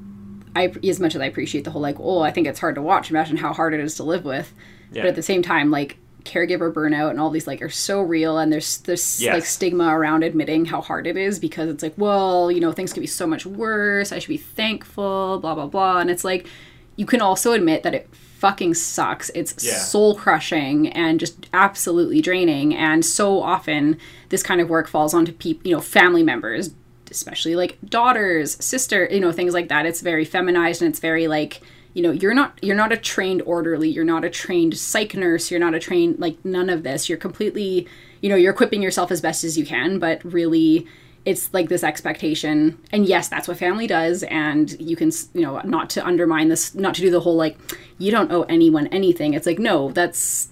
I as much as I appreciate the whole like oh I think it's hard to watch imagine how hard it is to live with Yeah. but at the same time like caregiver burnout and all these like are so real and there's this Yes. like stigma around admitting how hard it is because it's like well you know things could be so much worse I should be thankful blah blah blah and it's like you can also admit that it fucking sucks. It's Yeah. soul crushing and just absolutely draining. And so often this kind of work falls onto people you know family members especially like daughters sister you know things like that. It's very feminized and it's very like you know you're not you're not a trained orderly. You're not a trained psych nurse. You're not a trained like none of this. You're completely you know you're equipping yourself as best as you can but really it's like this expectation. And yes that's what family does. And you can you know not to undermine this not to do the whole like you don't owe anyone anything. It's like no that's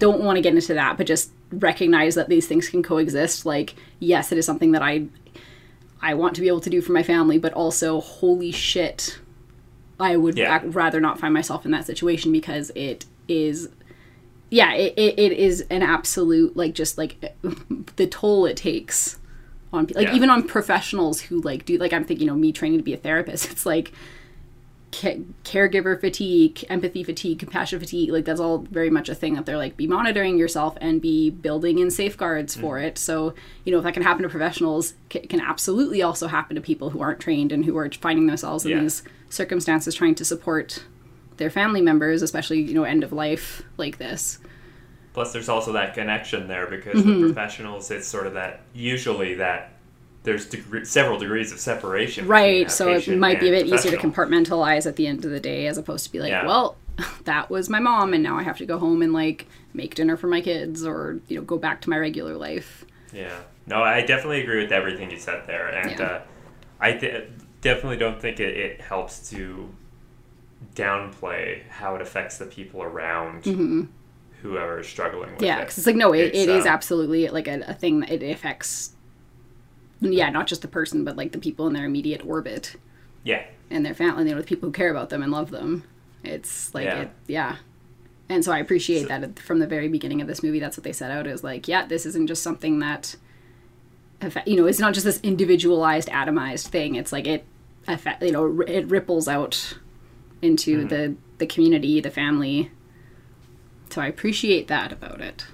don't want to get into that but just recognize that these things can coexist. Like yes it is something that i i want to be able to do for my family but also holy shit i would Yeah. rather not find myself in that situation because it is yeah it, it, it is an absolute like just like the toll it takes on like Yeah. even on professionals who like do like i'm thinking you know me training to be a therapist it's like ca- caregiver fatigue empathy fatigue compassion fatigue like that's all very much a thing that they're like be monitoring yourself and be building in safeguards for Mm-hmm. it so you know if that can happen to professionals it can absolutely also happen to people who aren't trained and who are finding themselves in Yeah. these circumstances trying to support their family members especially you know end of life like this Plus, there's also that connection there because Mm-hmm. with professionals, it's sort of that usually that there's several degrees of separation. right so it might be a bit easier to compartmentalize at the end of the day as opposed to be like Yeah. well that was my mom and now i have to go home and like make dinner for my kids or you know go back to my regular life Yeah. No, I definitely agree with everything you said there, and Yeah. uh, I th- definitely don't think it, it helps to downplay how it affects the people around whoever is struggling with yeah it. because it's like no it, It's, it is um, absolutely like a, a thing that it affects yeah not just the person but like the people in their immediate orbit Yeah. and their family you know the people who care about them and love them it's like Yeah. it yeah and so i appreciate So- that from the very beginning of this movie that's what they set out is like yeah this isn't just something that affe- you know it's not just this individualized atomized thing it's like it affe- you know it ripples out into Mm-hmm. the the community the family so i appreciate that about it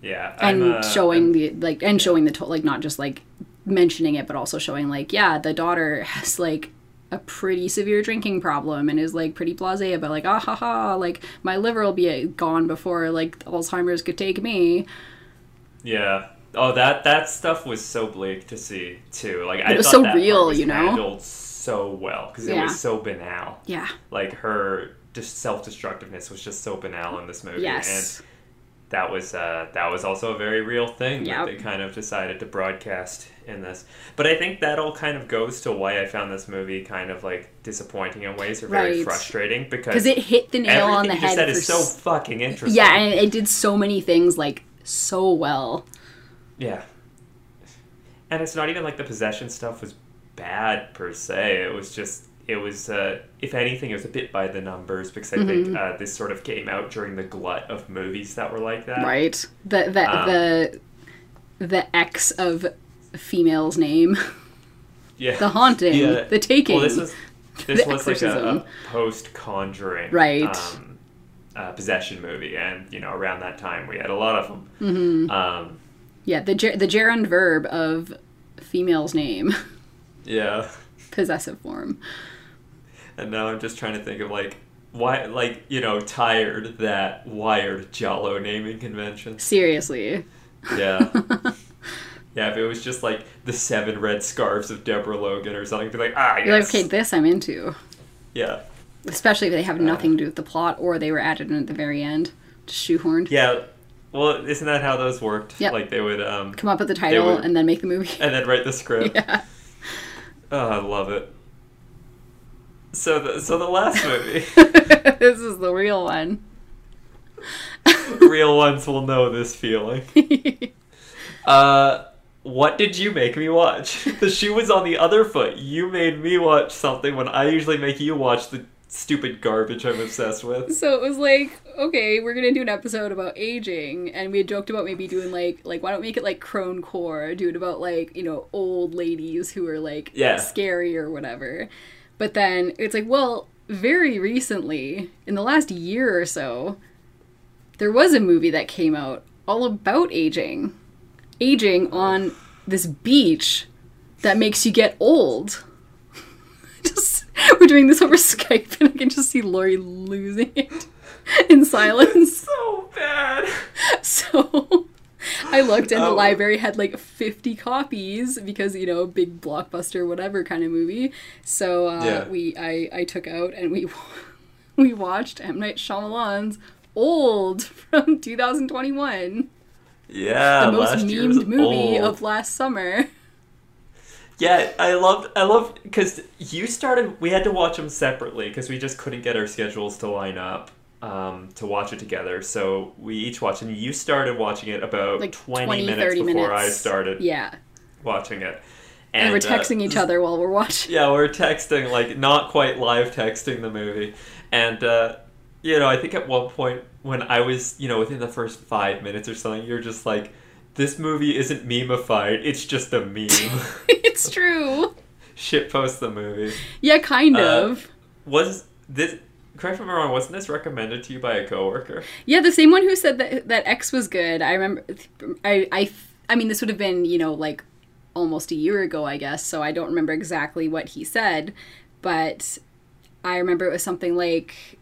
Yeah. and I'm, uh, showing the like and showing the to- like not just like mentioning it but also showing like yeah the daughter has like a pretty severe drinking problem and is like pretty blasé about like ah ha ha like my liver will be uh, gone before like alzheimer's could take me Yeah. Oh, that that stuff was so bleak to see too. Like I it was so real, was you know? handled so well because it was so banal. yeah Like her just self destructiveness was just so banal in this movie, yes and that was uh, that was also a very real thing Yep. that they kind of decided to broadcast in this. But I think that all kind of goes to why I found this movie kind of like disappointing in ways or very Right. frustrating because it hit the nail on the head said is so fucking interesting. yeah and it did so many things like so well Yeah. And it's not even like the possession stuff was bad per se. It was just, it was, uh, if anything, it was a bit by the numbers because I Mm-hmm. think uh, this sort of came out during the glut of movies that were like that. right the the Um, the the x of female's name Yeah. the haunting Yeah. the taking Well, this was this was like a, exorcism. a post Conjuring Right. um, uh, possession movie, and you know around that time we had a lot of them. Mm-hmm. Um, Yeah, the ger- the gerund verb of female's name, yeah, possessive form. And now I'm just trying to think of like why, like you know, tired that wired giallo naming convention. Seriously. Yeah. Yeah, if it was just like the seven red scarves of Deborah Logan or something, be like, ah, yes. You're like, okay, this I'm into. Yeah. Especially if they have nothing to do with the plot or they were added in at the very end. Just shoehorned. Yeah. Well, isn't that how those worked? Yep. Like they would, um, Come up with the title would- and then make the movie. and then write the script. yeah. Oh, I love it. So, the, so the last movie, this is the real one. real ones will know this feeling. Uh, what did you make me watch? The shoe was on the other foot. You made me watch something when I usually make you watch the stupid garbage I'm obsessed with. So it was like, okay, we're gonna do an episode about aging, and we had joked about maybe doing like, like why don't we make it like crone core, do it about like you know old ladies who are like Yeah. scary or whatever. But then it's like, well, very recently, in the last year or so, there was a movie that came out all about aging, aging on this beach that makes you get old. just we're doing this over Skype, and I can just see Lori losing it in silence. So bad. So I looked, and the Oh. library had like 50 copies because you know, big blockbuster, whatever kind of movie. So uh, Yeah. we, I, I took out and we, we watched M Night Shyamalan's Old from 2021, Yeah, the most memed movie old. of last summer. Yeah, I loved. I loved because you started. We had to watch them separately because we just couldn't get our schedules to line up um, to watch it together. So we each watched, and you started watching it about Like 20, 20, minutes 30 before minutes. I started Yeah. watching it. And, we're uh, texting each other while we're watching. Yeah, we're texting, like not quite live texting the movie. And uh, you know, I think at one point when I was, you know, within the first five minutes or something, you're just like, This movie isn't memeified, it's just a meme. it's true. Shit post the movie. Yeah, kind Uh, of. Was this correct me if I'm wrong, wasn't this recommended to you by a coworker? Yeah, the same one who said that that X was good. I remember. I I I mean, this would have been you know like almost a year ago, I guess. So I don't remember exactly what he said, but I remember it was something like.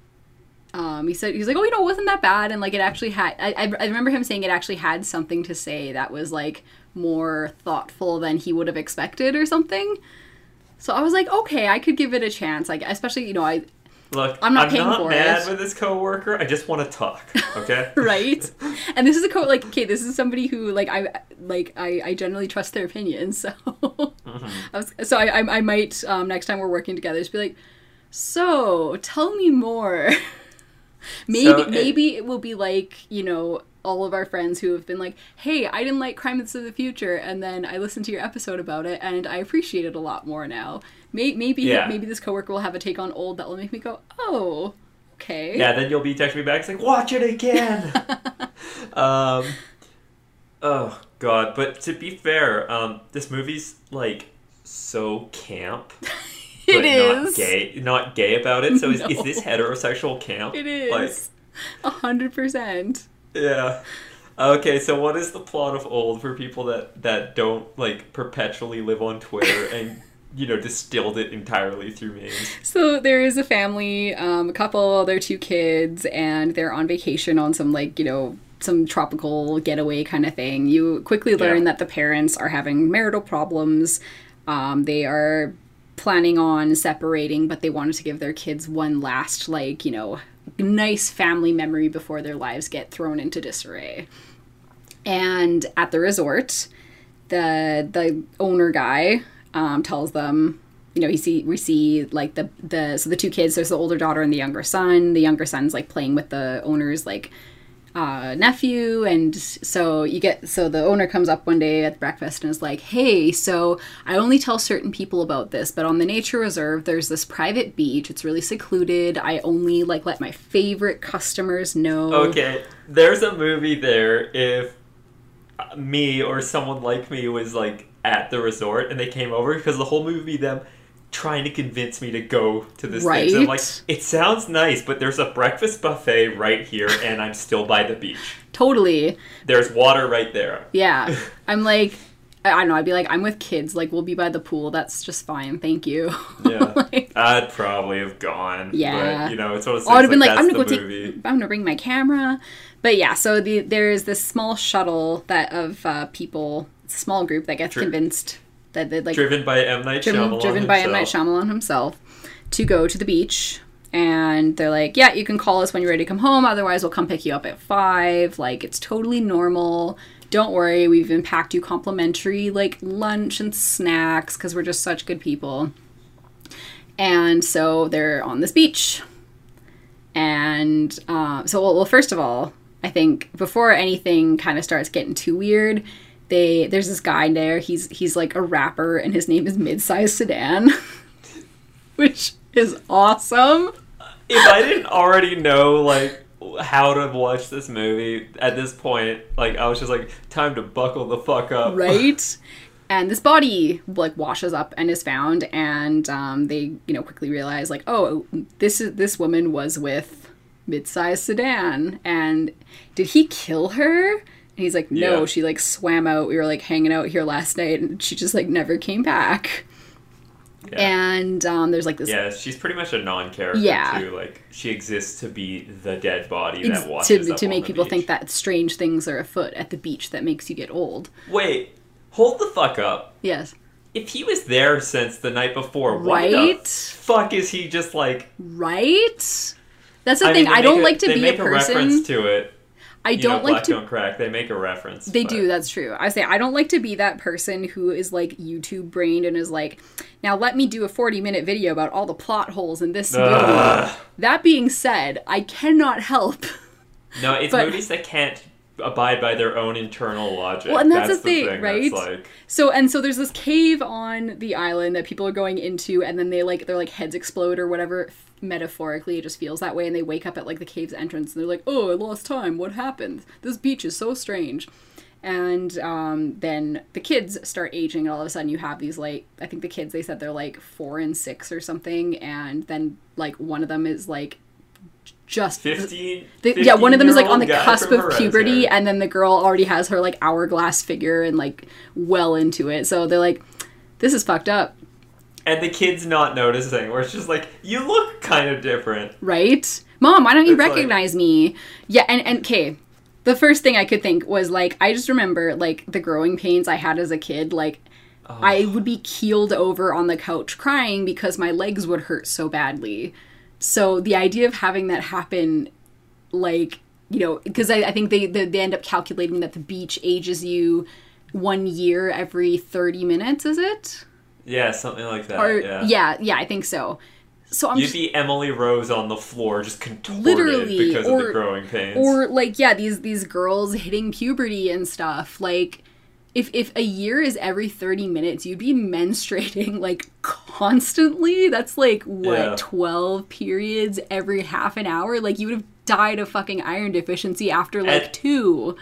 Um, he said he was like, oh, you know, it wasn't that bad, and like it actually had. I I remember him saying it actually had something to say that was like more thoughtful than he would have expected or something. So I was like, okay, I could give it a chance. Like, especially you know, I Look, I'm not paying for mad it. with this coworker. I just want to talk. Okay. right and this is a quote like okay this is somebody who like i like i, I generally trust their opinion so Mm-hmm. I was, so I, I i might um next time we're working together just be like so tell me more maybe So it- maybe it will be like you know all of our friends who have been like hey i didn't like crime of the future and then i listened to your episode about it and i appreciate it a lot more now maybe Yeah. maybe this coworker will have a take on old that will make me go oh okay Yeah, then you'll be texting me back. saying, watch it again. um, oh god, but to be fair, um, this movie's like so camp, but It not is. gay, not gay about it. So is, is this heterosexual camp? It is. Like, A hundred percent. yeah. Okay, so what is the plot of Old for people that that don't like perpetually live on Twitter and you know distilled it entirely through memes? So there is a family, um, a couple, their two kids, and they're on vacation on some like you know some tropical getaway kind of thing. You quickly learn Yeah. that the parents are having marital problems. Um, they are planning on separating, but they wanted to give their kids one last like you know nice family memory before their lives get thrown into disarray. And at the resort, the the owner guy um, tells them, you know, he see we see like the the so the two kids. There's the older daughter and the younger son. The younger son's like playing with the owner's like uh, nephew, and so you get so the owner comes up one day at breakfast and is like, "Hey, so I only tell certain people about this, but on the nature reserve, there's this private beach. It's really secluded. I only like let my favorite customers know." Okay, there's a movie there if me or someone like me was like at the resort and they came over because the whole movie them trying to convince me to go to this thing. So I'm like, it sounds nice, but there's a breakfast buffet right here, and I'm still by the beach. Totally. There's water right there. Yeah. I'm like, I don't know. I'd be like, I'm with kids. Like, we'll be by the pool. That's just fine. Thank you. Yeah, Like- I'd probably have gone. Yeah. but, you know, it's one of those I would have been like, that's I'm gonna go the take. I'm gonna bring my camera. But yeah, so the there's this small shuttle that of uh, people, small group that gets convinced that they like Driven by M Night driven, Shyamalan. driven by M Night himself. Shyamalan himself to go to the beach. And they're like, yeah, you can call us when you're ready to come home. Otherwise, we'll come pick you up at five. Like, it's totally normal. Don't worry, we've even packed you complimentary like lunch and snacks because we're just such good people. And so they're on this beach. And uh, so, well, well, first of all, I think before anything kind of starts getting too weird, they there's this guy there. He's he's like a rapper, and his name is Midsize Sedan, which is awesome. if I didn't already know like how to watch this movie at this point, like I was just like, time to buckle the fuck up. right? And this body like washes up and is found, and um, they you know quickly realize like, oh, this is this woman was with mid-sized sedan, and did he kill her? And he's like, no, Yeah. she like swam out. We were like hanging out here last night, and she just like never came back. Yeah. And um, there's like this Yeah, she's pretty much a non-character Yeah. too. Like she exists to be the dead body ex- that washes to up to make the people beach. think that strange things are afoot at the beach that makes you get old. Wait, hold the fuck up. Yes, If he was there since the night before, why the Right? fuck is he just like? right. That's the I thing. mean, I don't make like to be a a person. reference to it. I You don't know, like to Don't Crack. They make a reference. They but- do, that's true. I say I don't like to be that person who is like YouTube brained and is like, now let me do a 40 minute video about all the plot holes in this movie. That being said, I cannot help. No, it's But- movies that can't abide by their own internal logic. Well, and that's the the thing, thing, right? Like, So and so there's this cave on the island that people are going into and then they like their like heads explode or whatever metaphorically it just feels that way and they wake up at like the cave's entrance and they're like, "Oh, I lost time. What happened? This beach is so strange." And um, then the kids start aging, and all of a sudden you have these like I think the kids they said they're like four and six or something, and then like one of them is like just 15, the, yeah, one of them is like on the cusp of puberty, Hereditary. and then the girl already has her like hourglass figure and like well into it. So they're like, "This is fucked up, and the kid's not noticing. Where it's just like, you look kind of different. right? Mom, why don't you It's like- recognize me?" Yeah, and and okay, the first thing I could think was like, I just remember like the growing pains I had as a kid, like. I would be keeled over on the couch crying because my legs would hurt so badly. So the idea of having that happen, like, you know, because I, I think they, they they end up calculating that the beach ages you one year every 30 minutes, is it? Yeah, something like that. Or yeah. yeah, yeah, I think so. So I'm You'd just, be Emily Rose on the floor, just contorted Literally, because or- of the growing pains. or like yeah, these these girls hitting puberty and stuff. Like if if a year is every 30 minutes, you'd be menstruating like constantly. That's like what Yeah. 12 periods every half an hour. Like you would have died of fucking iron deficiency after like And- two.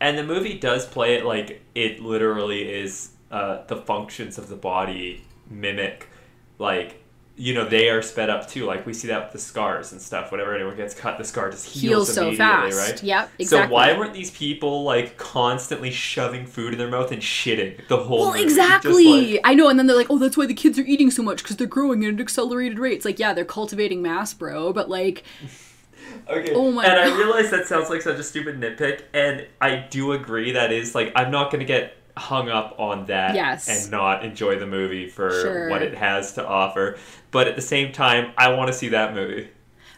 And the movie does play it like it literally is uh, the functions of the body mimic, like, you know, they are sped up too. Like, we see that with the scars and stuff. Whenever anyone gets cut, the scar just heals, Heals so immediately, fast. right? Yep, exactly. So, why weren't these people, like, constantly shoving food in their mouth and shitting the whole Well, movie? Exactly. like- I know, and then they're like, "Oh, that's why the kids are eating so much because they're growing at an accelerated rate." It's like, yeah, they're cultivating mass, bro, but like, Okay. Oh my and I realize that sounds like such a stupid nitpick, and I do agree that is like I'm not gonna get hung up on that Yes. and not enjoy the movie for Sure. what it has to offer. But at the same time, I want to see that movie.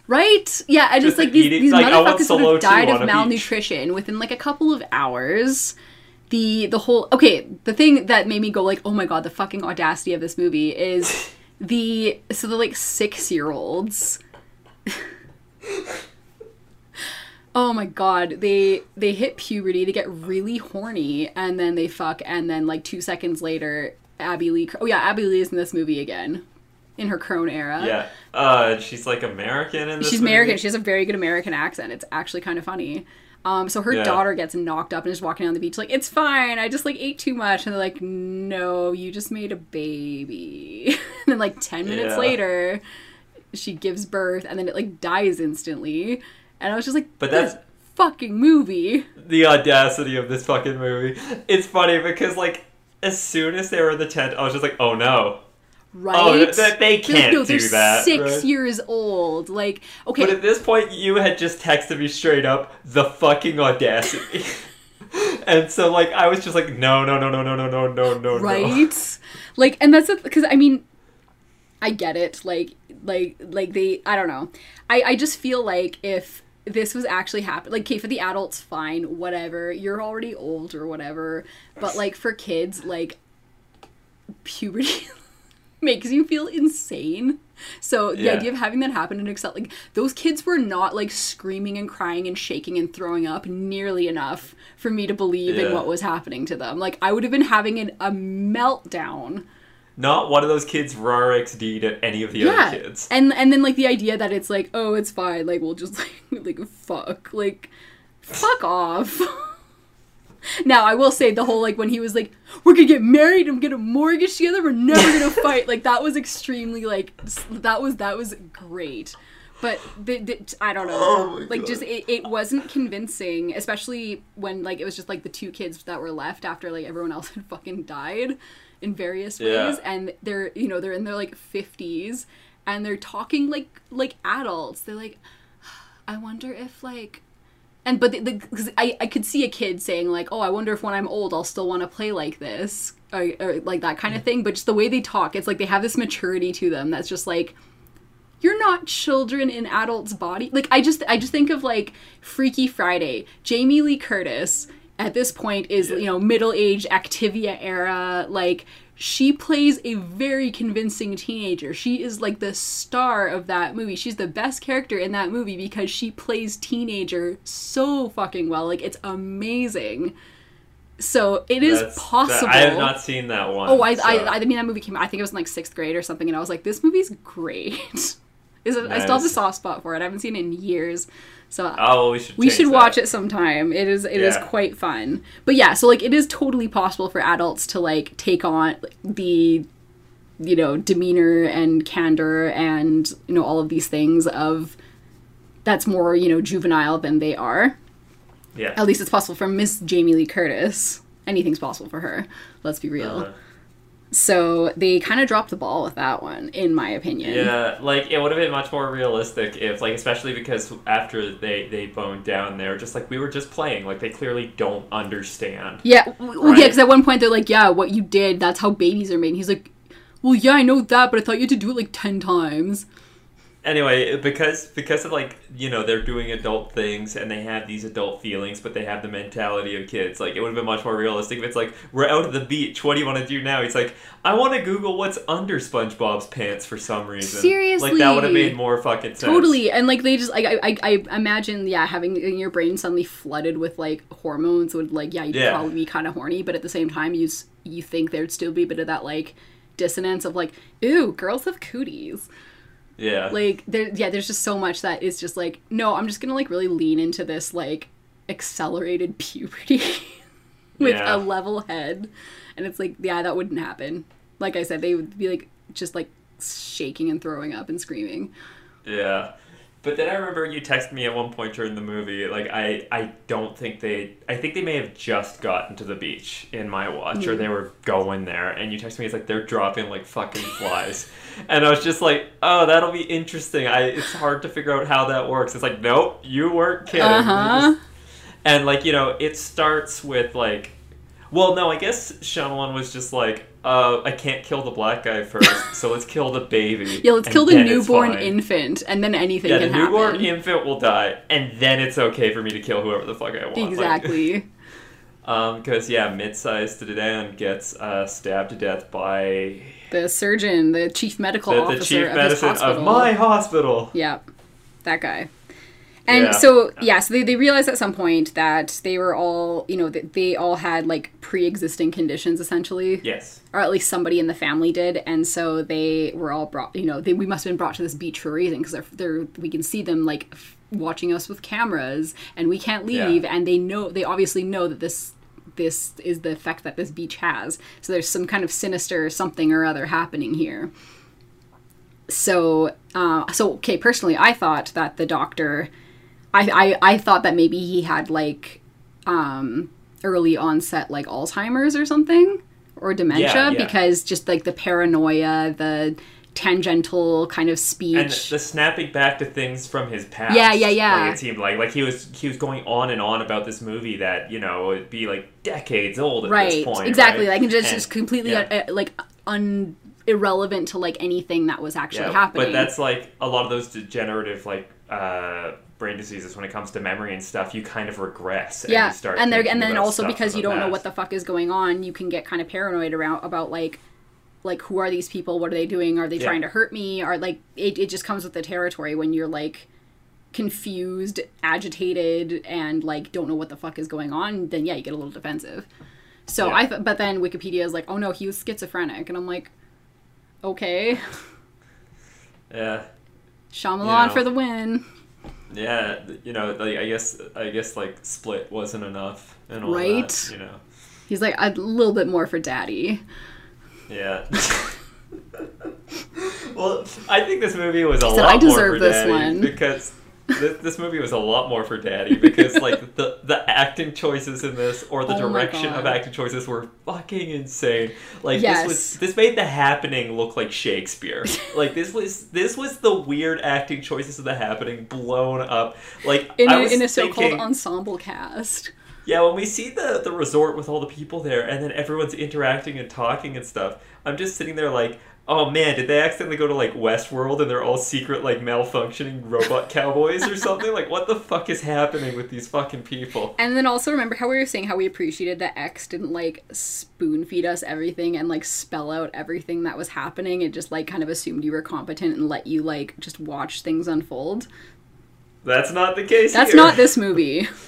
right? Yeah, I Just it's like these, these like, motherfuckers would have died of a beach. malnutrition within like a couple of hours. The the whole okay, the thing that made me go like, "Oh my god, the fucking audacity of this movie is the so the like 6-year-olds Oh my god, they they hit puberty, they get really horny, and then they fuck, and then like two seconds later, Abbey Lee. Oh yeah, Abbey Lee is in this movie again, in her crone era. Yeah. Uh, she's like American in this she's movie. American. She has a very good American accent. It's actually kind of funny. Um, so her Yeah. daughter gets knocked up and is walking on the beach like it's fine. I just like ate too much, and they're like, no, you just made a baby. and then like ten minutes Yeah. later, she gives birth, and then it like dies instantly. And I was just like, But this that's- fucking movie. the audacity of this fucking movie. It's funny because like as soon as they were in the tent, I was just like, oh no. Right? Oh, th- th- they can't no, do that, Six right? years old. Like, okay, But at this point, you had just texted me straight up the fucking audacity. and so like I was just like, no, no, no, no, no, no, no, no, no, no. right like and that's because i mean i get it like like like they i don't know i i just feel like if this was actually happening like okay for the adults fine whatever you're already old or whatever but like for kids like puberty makes you feel insane so the Yeah. idea of having that happen and accept like those kids were not like screaming and crying and shaking and throwing up nearly enough for me to believe in what was happening to them. Like I would have been having an, a meltdown. Not one of those kids raw XD'd at any of the yeah, other kids. and and then like the idea that it's like oh it's fine like we'll just like like fuck like fuck off. Now I will say the whole like when he was like, "We're gonna get married and get a mortgage together. We're never gonna fight." Like that was extremely like that was that was great, but the, the, I don't know. Oh like God. just it, it wasn't convincing, especially when like it was just like the two kids that were left after like everyone else had fucking died in various Yeah. ways, and they're you know they're in their like fifties and they're talking like like adults. They're like, I wonder if like and but the, the, cause I, I could see a kid saying like oh i wonder if when i'm old i'll still want to play like this or, or like that kind of mm. thing but just the way they talk it's like they have this maturity to them that's just like you're not children in adults body like i just i just think of like freaky friday jamie lee curtis at this point is you know middle-aged activia era like she plays a very convincing teenager she is like the star of that movie she's the best character in that movie because she plays teenager so fucking well like it's amazing so it is That's- that- possible I have not seen that one. Oh, I, so- I, I mean that movie came. I think it was in like sixth grade or something, and I was like, this movie's great. Is it? I still have a soft spot for it. I haven't seen it in years, so Oh, well, we should. we should that. watch it sometime. It is it is Yeah. quite fun. But yeah, so like it is totally possible for adults to like take on the you know demeanor and candor and you know all of these things of that's more you know juvenile than they are. Yeah. At least it's possible for Miss Jamie Lee Curtis. Anything's possible for her. Let's be real. Uh-huh. So they kind of dropped the ball with that one, in my opinion. Yeah, like it would have been much more realistic if, like, especially because after they they boned down, they were just like, we were just playing. Like they clearly don't understand. Yeah, well, yeah, because at one point they're like, "Yeah, what you did, that's how babies are made." And he's like, "Well, yeah, I know that, but I thought you had to do it like ten times." Anyway, because because of like you know they're doing adult things and they have these adult feelings, but they have the mentality of kids. Like it would have been much more realistic if it's like we're out at the beach. What do you want to do now? He's like, I want to Google what's under SpongeBob's pants for some reason. Seriously, like that would have made more fucking sense. Totally, and like they just like I, I I imagine yeah having your brain suddenly flooded with like hormones would like yeah you'd Yeah. probably be kind of horny, but at the same time you you think there'd still be a bit of that like dissonance of like ooh girls have cooties Yeah. like there yeah there's just so much that is just like no i'm just gonna like really lean into this like accelerated puberty with Yeah. a level head and it's like yeah that wouldn't happen like i said they would be like just like shaking and throwing up and screaming Yeah. But then I remember you texted me at one point during the movie, like I, I don't think they I think they may have just gotten to the beach in my watch or they were going there and you texted me it's like they're dropping like fucking flies. and I was just like, Oh, that'll be interesting. I it's hard to figure out how that works. It's like, Nope, you weren't kidding. Uh-huh and like, you know, it starts with like well, no, I guess Shyamalan was just like, uh, I can't kill the black guy first, so let's kill the baby. yeah let's kill the newborn infant and then anything Yeah, can happen. the newborn infant will die, and then it's okay for me to kill whoever the fuck I want. Like, exactly um, because yeah, mid-sized sedan gets uh, stabbed to death by the surgeon the chief medical the, the officer chief of medicine of my hospital. Yeah, that guy. And Yeah. so, yeah, so they, they realized at some point that they were all, you know, that they all had like pre existing conditions essentially. Yes. Or at least somebody in the family did. And so they were all brought, you know, they, we must have been brought to this beach for a reason because they're, they're, we can see them like, f- watching us with cameras and we can't leave Yeah. and they know they obviously know that this this is the effect that this beach has so there's some kind of sinister something or other happening here so uh, so okay personally i thought that the doctor I, I i thought that maybe he had like um early onset like alzheimer's or something or dementia Yeah, yeah. because just like the paranoia the tangential kind of speech and the snapping back to things from his past. Yeah, yeah, yeah. Like it seemed like like he was he was going on and on about this movie that you know would be like decades old at right this point. exactly right? like just, And- just completely yeah. uh, uh, like un irrelevant to like anything that was actually happening But that's like a lot of those degenerative like uh, brain diseases when it comes to memory and stuff. You kind of regress. And yeah you start and there and then also because you don't know what the fuck is going on you can get kind of paranoid around about like like who are these people what are they doing are they Yeah. trying to hurt me or like it, it just comes with the territory when you're like confused agitated and like don't know what the fuck is going on then yeah you get a little defensive so Yeah. i th- but then wikipedia is like oh no he was schizophrenic and i'm like okay Yeah. Shyamalan know. for the win Yeah, you know, like I guess I guess like Split wasn't enough and all Right? that, you know. he's like a little bit more for daddy Yeah. well, I think this movie was a said, lot "I more deserve for this Daddy one." because this, this movie was a lot more for Daddy because like the the acting choices in this or the Oh direction of acting choices were fucking insane. Like Yes. this was this made The Happening look like Shakespeare. like this was this was the weird acting choices of The Happening blown up. Like in a, in a so-called thinking- ensemble cast yeah, when we see the the resort with all the people there, and then everyone's interacting and talking and stuff, I'm just sitting there like, oh man, did they accidentally go to like Westworld and they're all secret like malfunctioning robot cowboys or something? Like, what the fuck is happening with these fucking people? And then also remember how we were saying how we appreciated that X didn't like spoon feed us everything and like spell out everything that was happening. It just like kind of assumed you were competent and let you like just watch things unfold. That's not the case. That's here. not this movie.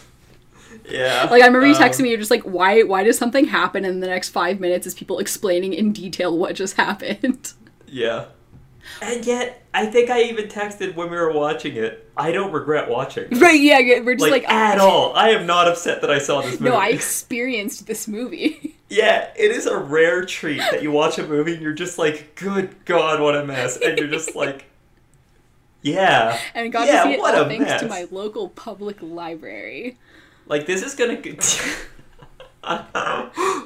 Yeah. Like I remember you um, texting me, you're just like, why why does something happen in the next five minutes is people explaining in detail what just happened? Yeah. And yet, I think I even texted when we were watching it. I don't regret watching. this. right, yeah, yeah, we're just Like, like, at all. I am not upset that I saw this movie. No, I experienced this movie. Yeah, it is a rare treat that you watch a movie and you're just like, good God, what a mess. And you're just like, yeah. and got yeah, to see it what all thanks mess. to my local public library. Like, this is gonna. go-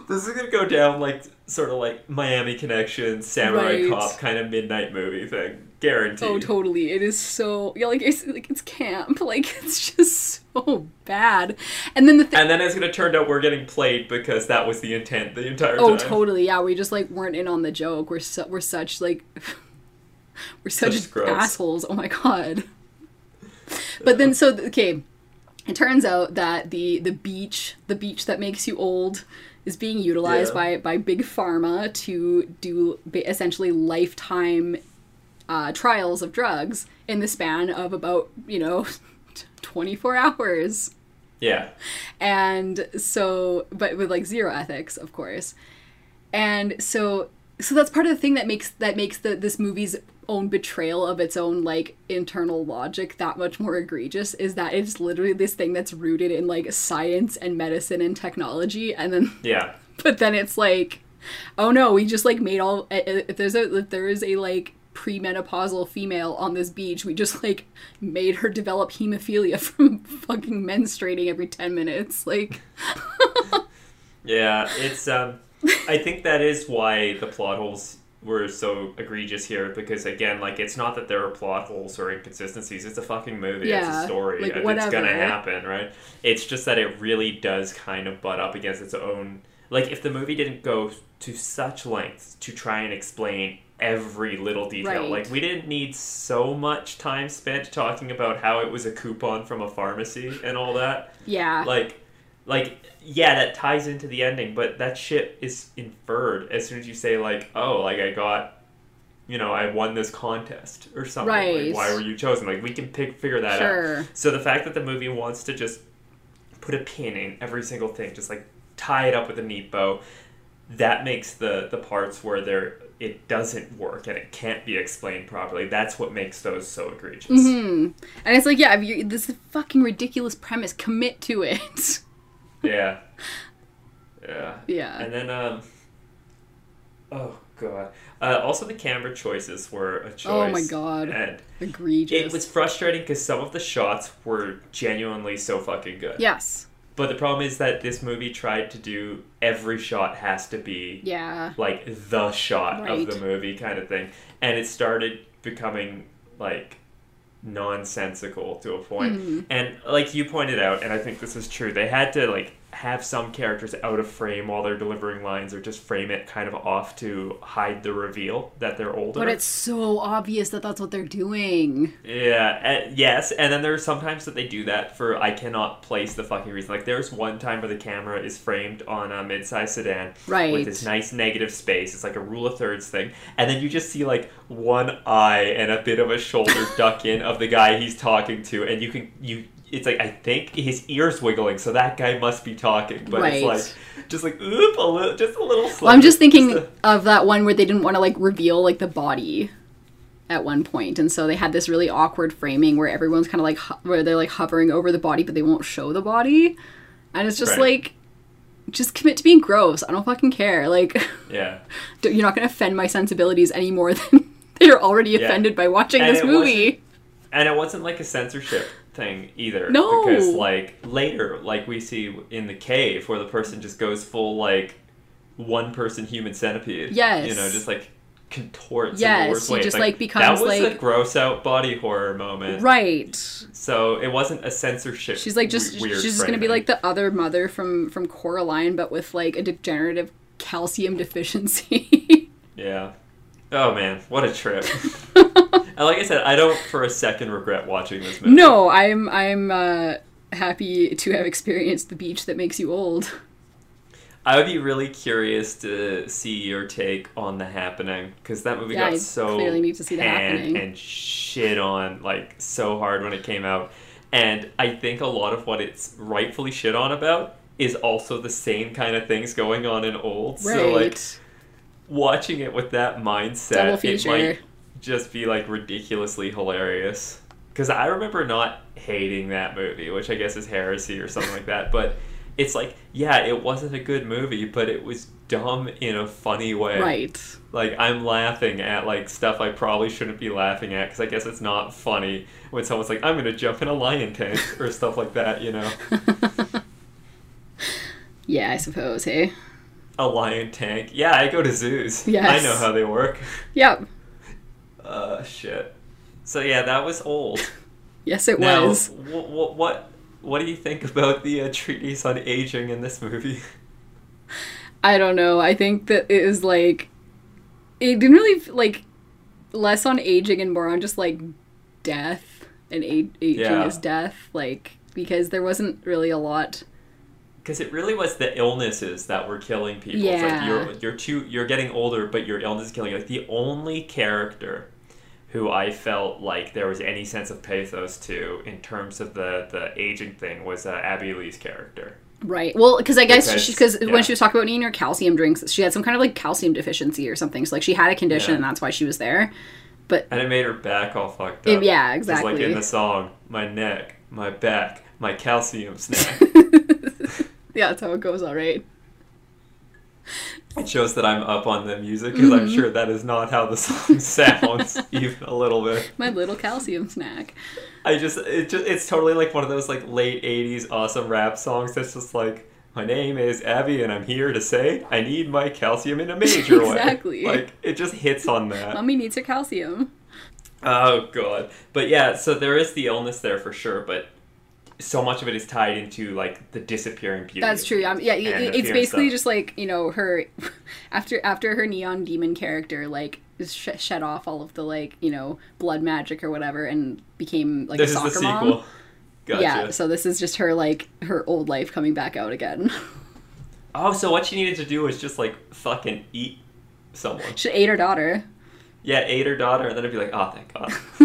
this is gonna go down like sort of like Miami Connection, Samurai Right. Cop kind of midnight movie thing. Guaranteed. Oh, totally. It is so yeah, like it's like it's camp. Like it's just so bad. And then the thing. And then it's gonna turn out we're getting played because that was the intent the entire Oh, time. Oh, totally. Yeah, we just like weren't in on the joke. We're su- we're such like we're such, Such assholes. Oh my god. But then so okay, it turns out that the the beach, the beach that makes you old is being utilized Yeah. by by big pharma to do essentially lifetime uh, trials of drugs in the span of about, you know, 24 hours Yeah. and so but with like zero ethics of course and so so that's part of the thing that makes that makes the this movie's own betrayal of its own like internal logic that much more egregious is that it's literally this thing that's rooted in like science and medicine and technology and then Yeah. but then it's like oh no we just like made all if there's a if there is a like premenopausal female on this beach we just like made her develop hemophilia from fucking menstruating every 10 minutes like Yeah, it's um I think that is why the plot holes were so egregious here because again, like it's not that there are plot holes or inconsistencies, it's a fucking movie, it's a story, like, and it's gonna whatever. happen, right? It's just that it really does kind of butt up against its own like if the movie didn't go to such lengths to try and explain every little detail. Right. Like we didn't need so much time spent talking about how it was a coupon from a pharmacy and all that yeah like like yeah that ties into the ending but that shit is inferred as soon as you say like oh like i got you know i won this contest or something Right. like why were you chosen like we can pick figure that Sure. out so the fact that the movie wants to just put a pin in every single thing just like tie it up with a neat bow that makes the the parts where there it doesn't work and it can't be explained properly. That's what makes those so egregious. Mm-hmm. And it's like, yeah, if you this is a fucking ridiculous premise. Commit to it. Yeah. Yeah. Yeah. And then um oh god. Uh, also the camera choices were a choice. Oh my God. And Egregious. it was frustrating because some of the shots were genuinely so fucking good. yes. But the problem is that this movie tried to do every shot has to be Yeah. like the shot Right. of the movie kind of thing. And it started becoming like nonsensical to a point. Mm-hmm. And like you pointed out, and I think this is true, they had to like have some characters out of frame while they're delivering lines or just frame it kind of off to hide the reveal that they're older. But it's so obvious that that's what they're doing. Yeah, uh, yes, and then there's sometimes that they do that for I cannot place the fucking reason. Like there's one time where the camera is framed on a mid-sized sedan Right. with this nice negative space. It's like a rule of thirds thing, and then you just see like one eye and a bit of a shoulder duck in of the guy he's talking to, and you can you. It's like I think his ears wiggling, so that guy must be talking, but Right. it's like just like oop a little, just a little. Well, I'm just thinking a- of that one where they didn't want to like reveal like the body at one point, and so they had this really awkward framing where everyone's kind of like ho- where they're like hovering over the body, but they won't show the body, and it's just Right. like, just commit to being gross. I don't fucking care. Like, yeah. don't- you're not gonna offend my sensibilities any more than they're already Yeah. offended by watching And this movie. And it wasn't like a censorship thing either. No. Because like later, like we see in the cave where the person just goes full like one person human centipede. Yes. You know, just like contorts in Yes, the worst way. just, It's like, becomes, that was a gross out body horror moment. Right. So it wasn't a censorship. She's like just w- weird she's just gonna be like the other mother from from Coraline, but with like a degenerative calcium deficiency. Yeah. Oh man, what a trip. and like I said, I don't for a second regret watching this movie. no, I'm I'm uh, happy to have experienced the beach that makes you old. I would be really curious to see your take on the happening because that movie Yeah, I got so clearly need to see The Happening. and shit on like so hard when it came out, and I think a lot of what it's rightfully shit on about is also the same kind of things going on in old. Right. So like watching it with that mindset, it might just be like ridiculously hilarious. Because I remember not hating that movie, which I guess is heresy or something like that. But it's like, yeah, it wasn't a good movie, but it was dumb in a funny way. right. Like I'm laughing at like stuff I probably shouldn't be laughing at because I guess it's not funny when someone's like, "I'm gonna jump in a lion tank" or stuff like that. You know, Yeah, I suppose. Hey. a lion tank. Yeah, I go to zoos. Yes. I know how they work. Yep. Uh, shit. So yeah, that was old. Yes, it Now, was. wh- wh- what what do you think about the uh, treatise on aging in this movie? I don't know. I think that it was like it didn't really like less on aging and more on just like death and a- aging Yeah. is death. Like because there wasn't really a lot. Because it really was the illnesses that were killing people. It's Yeah. like you're you're too you're getting older, but your illness is killing you. Like the only character who I felt like there was any sense of pathos to in terms of the the aging thing was uh, Abbey Lee's character. Right. Well, because I guess Because- yeah. when she was talking about needing her calcium drinks, she had some kind of like calcium deficiency or something. So like she had a condition, Yeah. and that's why she was there. But And it made her back all fucked It- up. yeah, Just like in the song, my neck, my back, my calcium snack. yeah, that's how it goes. All right. It shows that I'm up on the music because Mm-hmm. I'm sure that is not how the song sounds, even a little bit. My little calcium snack. I just it just it's totally like one of those like late '80s awesome rap songs that's just like, my name is Abby and I'm here to say I need my calcium in a major Exactly. way. Exactly. Like it just hits on that. Mommy needs her calcium. Oh god. But yeah, so there is the illness there for sure, but so much of it is tied into like the disappearing beauty. That's true. Um, yeah, it, it's basically stuff. just like you know her after after her neon demon character like sh- shed off all of the like you know blood magic or whatever and became like this a is soccer the sequel. mom. Gotcha. Yeah, so this is just her like her old life coming back out again. Oh, so what she needed to do was just like fucking eat someone. she ate her daughter. Yeah, ate her daughter, and then it'd be like, oh, thank God.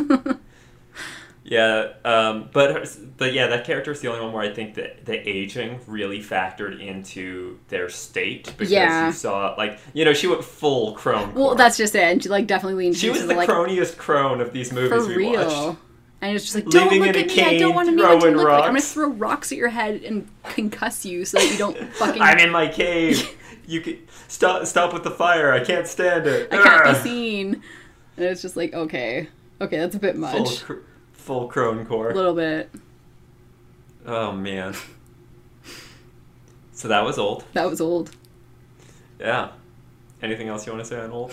Yeah, um, but her- but yeah, that character is the only one where I think that the aging really factored into their state because Yeah. you saw like you know she went full crone. Well, that's just it. And she like definitely leaned she was the, like croniest crone of these for movies we real. watched. And it's just like, don't Living look at me. I don't want anyone to throwing look like I'm gonna throw rocks at your head and concuss you so that you don't fucking. I'm in my cave. you can stop stop with the fire. I can't stand it. I can't be seen. And it's just like, okay, okay, that's a bit Full much. cr- full crone core. A little bit. Oh man. So that was old. That was old. Yeah. Anything else you want to say on old?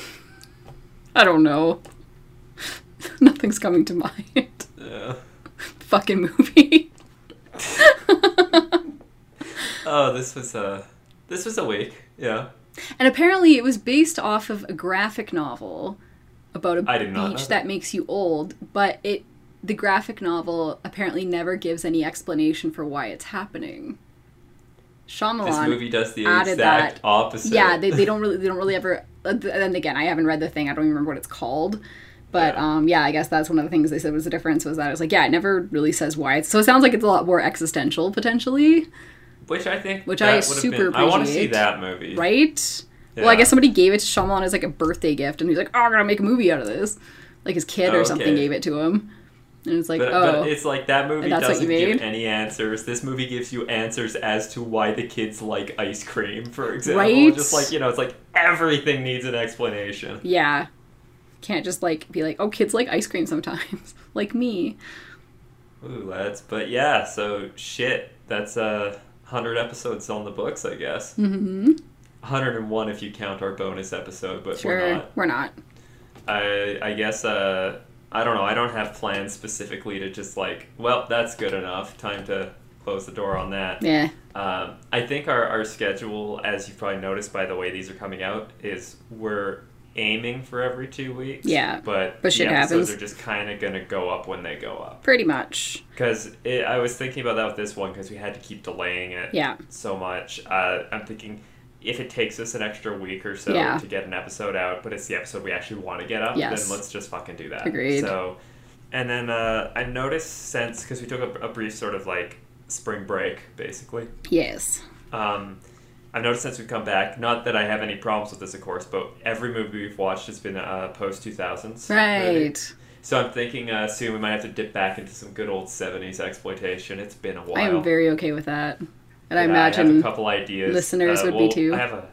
I don't know. Nothing's coming to mind. Yeah. Fucking movie. Oh, this was a this was a week. Yeah. And apparently, it was based off of a graphic novel about a I did not know beach that. that makes you old. But it, the graphic novel apparently never gives any explanation for why it's happening. Shyamalan. This movie does the exact that- opposite. yeah, they, they don't really they don't really ever. uh, And again, I haven't read the thing. I don't even remember what it's called. But Yeah. um, yeah, I guess that's one of the things they said was the difference was that it was like, yeah, it never really says why. It's, so it sounds like it's a lot more existential potentially, which I think Which I super been, I want to see appreciate. that movie. right? Well, I guess somebody gave it to Shyamalan as like a birthday gift, and he's like, "Oh, I'm gonna make a movie out of this." Like his kid or Okay. something gave it to him, and it's like, But, "Oh, but it's like that movie And that's what doesn't give any answers. This movie gives you answers as to why the kids like ice cream, for example. Right? Just like you know, it's like everything needs an explanation. yeah." Can't just like be like, "Oh, kids like ice cream sometimes," like me. Ooh, that's but yeah. So shit, that's uh, hundred episodes on the books, I guess. hmm 101 if you count our bonus episode, but Sure, we're not. we're not. I I guess uh I don't know. I don't have plans specifically to just like, well, that's good enough. Time to close the door on that. Yeah, Um, I think our, our schedule, as you've probably noticed by the way these are coming out, is we're aiming for every two weeks. Yeah, but but shit episodes happens. are just kind of gonna go up when they go up. pretty much. Because I was thinking about that with this one because we had to keep delaying it Yeah, so much. Uh, I'm thinking if it takes us an extra week or so Yeah. to get an episode out, but it's the episode we actually want to get up, Yes. then let's just fucking do that. Agreed. So, and then uh, I noticed since because we took a, a brief sort of like spring break, basically. yes, Um, I've noticed since we've come back, not that I have any problems with this, of course, but every movie we've watched has been uh, post 2000s. right. So I'm thinking uh, soon we might have to dip back into some good old 70s exploitation. It's been a while. I am very okay with that, and I Yeah, I have a imagine couple ideas. listeners Uh, would be too. I have a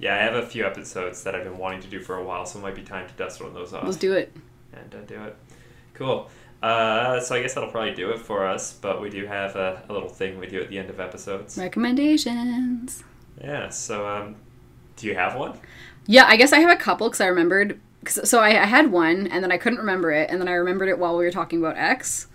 yeah, I have a few episodes that I've been wanting to do for a while, so it might be time to dust one of those off let's do it. and uh, do it. Cool. Uh, so I guess that'll probably do it for us. But we do have a, a little thing we do at the end of episodes. Recommendations. Yeah. So um, do you have one? Yeah, I guess I have a couple because I remembered. Cause, so I, I had one, and then I couldn't remember it, and then I remembered it while we were talking about X.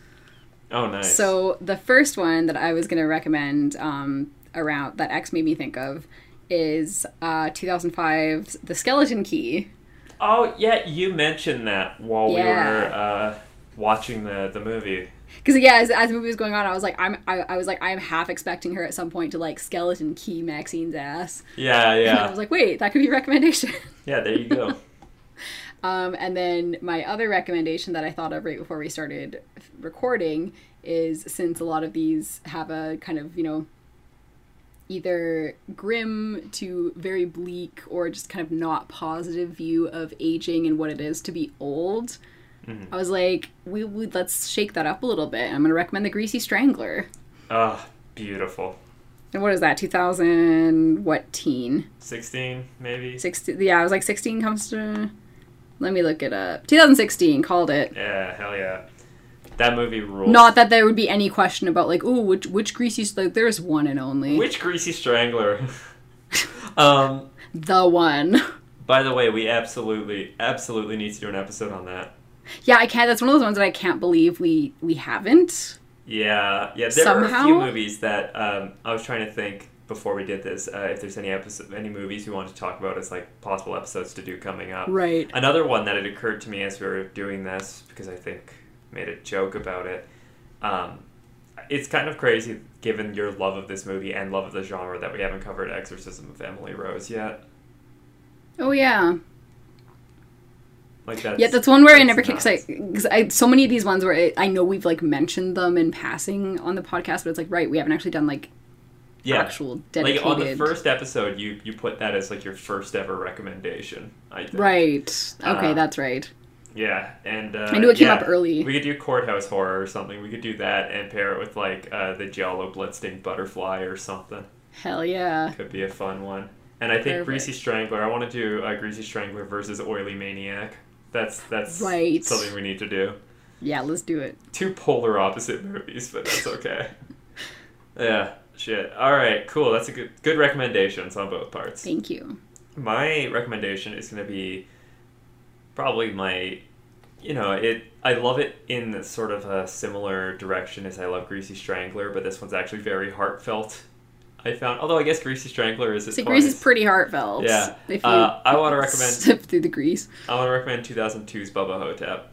Oh, nice. So the first one that I was going to recommend um, around that X made me think of is uh, 2005's The Skeleton Key. oh yeah, you mentioned that while we were uh, watching the the movie. Because yeah, as, as the movie was going on, I was like, I'm, I, I was like, I'm half expecting her at some point to like skeleton key Maxine's ass. Yeah, And I was like, wait, that could be a recommendation. yeah. There you go. Um, and then my other recommendation that I thought of right before we started recording is since a lot of these have a kind of, you know, either grim to very bleak or just kind of not positive view of aging and what it is to be old. I was like, we, let's shake that up a little bit. I'm going to recommend The Greasy Strangler. Oh, beautiful. And what is that? 2000 what teen? Sixteen, maybe. 16 Yeah, I was like 16 comes to Let me look it up. 2016 called it. Yeah, hell yeah. That movie rules. Not that there would be any question about like, oh, which which greasy like there's one and only Which greasy strangler? um. the one. By the way, we absolutely, absolutely need to do an episode on that. Yeah, I can't. That's one of those ones that I can't believe we we haven't. Yeah, yeah. There are a few movies that um, I was trying to think before we did this. Uh, if there's any episode, any movies we want to talk about as like possible episodes to do coming up. Right. Another one that had occurred to me as we were doing this because I think made a joke about it. Um, it's kind of crazy given your love of this movie and love of the genre that we haven't covered Exorcism of Emily Rose yet. Oh yeah. Like that's Yeah, that's one where I never that's can because I, cause I so many of these ones where I, I know we've like mentioned them in passing on the podcast, but it's like right, we haven't actually done like yeah. actual dedicated. Like on the first episode, you you put that as like your first ever recommendation. I think. right. Okay, Uh, that's right. Yeah, and uh, I knew it came yeah, up early. We could do courthouse horror or something. We could do that and pair it with like uh, the giallo Bloodstained butterfly or something. Hell yeah. Could be a fun one. And I think Perfect. Greasy Strangler. I want to do uh, Greasy Strangler versus Oily Maniac. That's that's Right. something we need to do. Yeah, let's do it. Two polar opposite movies, but that's okay. yeah, shit. All right, cool. That's a good good recommendations on both parts. Thank you. My recommendation is going to be probably my, you know, it. I love it in sort of a similar direction as I love Greasy Strangler, but this one's actually very heartfelt. I found, although I guess Greasy Strangler is. So grease is pretty heartfelt. Yeah. If you Uh, I wanna recommend- sip through the grease. I want to recommend 2002's Bubba Ho-Tep,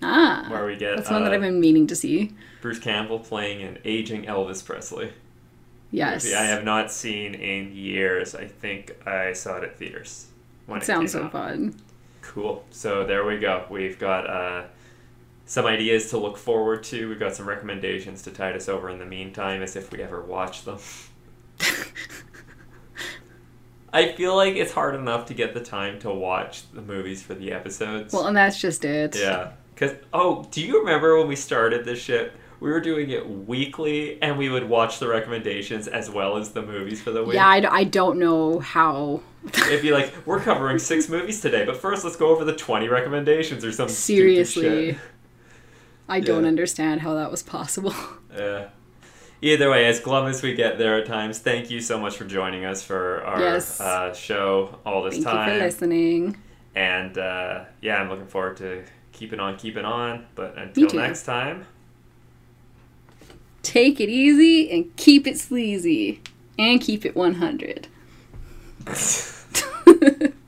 Ah. where we get That's one that uh, I've been meaning to see. Bruce Campbell playing an aging Elvis Presley. Yes. I have not seen in years. I think I saw it at theaters. When It it sounds so out. fun. Cool. So there we go. We've got uh, some ideas to look forward to. We've got some recommendations to tide us over in the meantime, as if we ever watch them. I feel like it's hard enough to get the time to watch the movies for the episodes. Well, and that's just it. yeah. Because, oh, do you remember when we started this shit? We were doing it weekly, and we would watch the recommendations as well as the movies for the week. Yeah, I, d- I don't know how. It'd be like, we're covering six movies today, but first let's go over the 20 recommendations or something. Seriously. I don't understand how that was possible. Yeah. Either way, as glum as we get there at times, thank you so much for joining us for our Yes. uh, show all this Thank time. you for listening. And uh, yeah, I'm looking forward to keeping on, keeping on. But until next time, Take it easy and keep it sleazy. And keep it 100.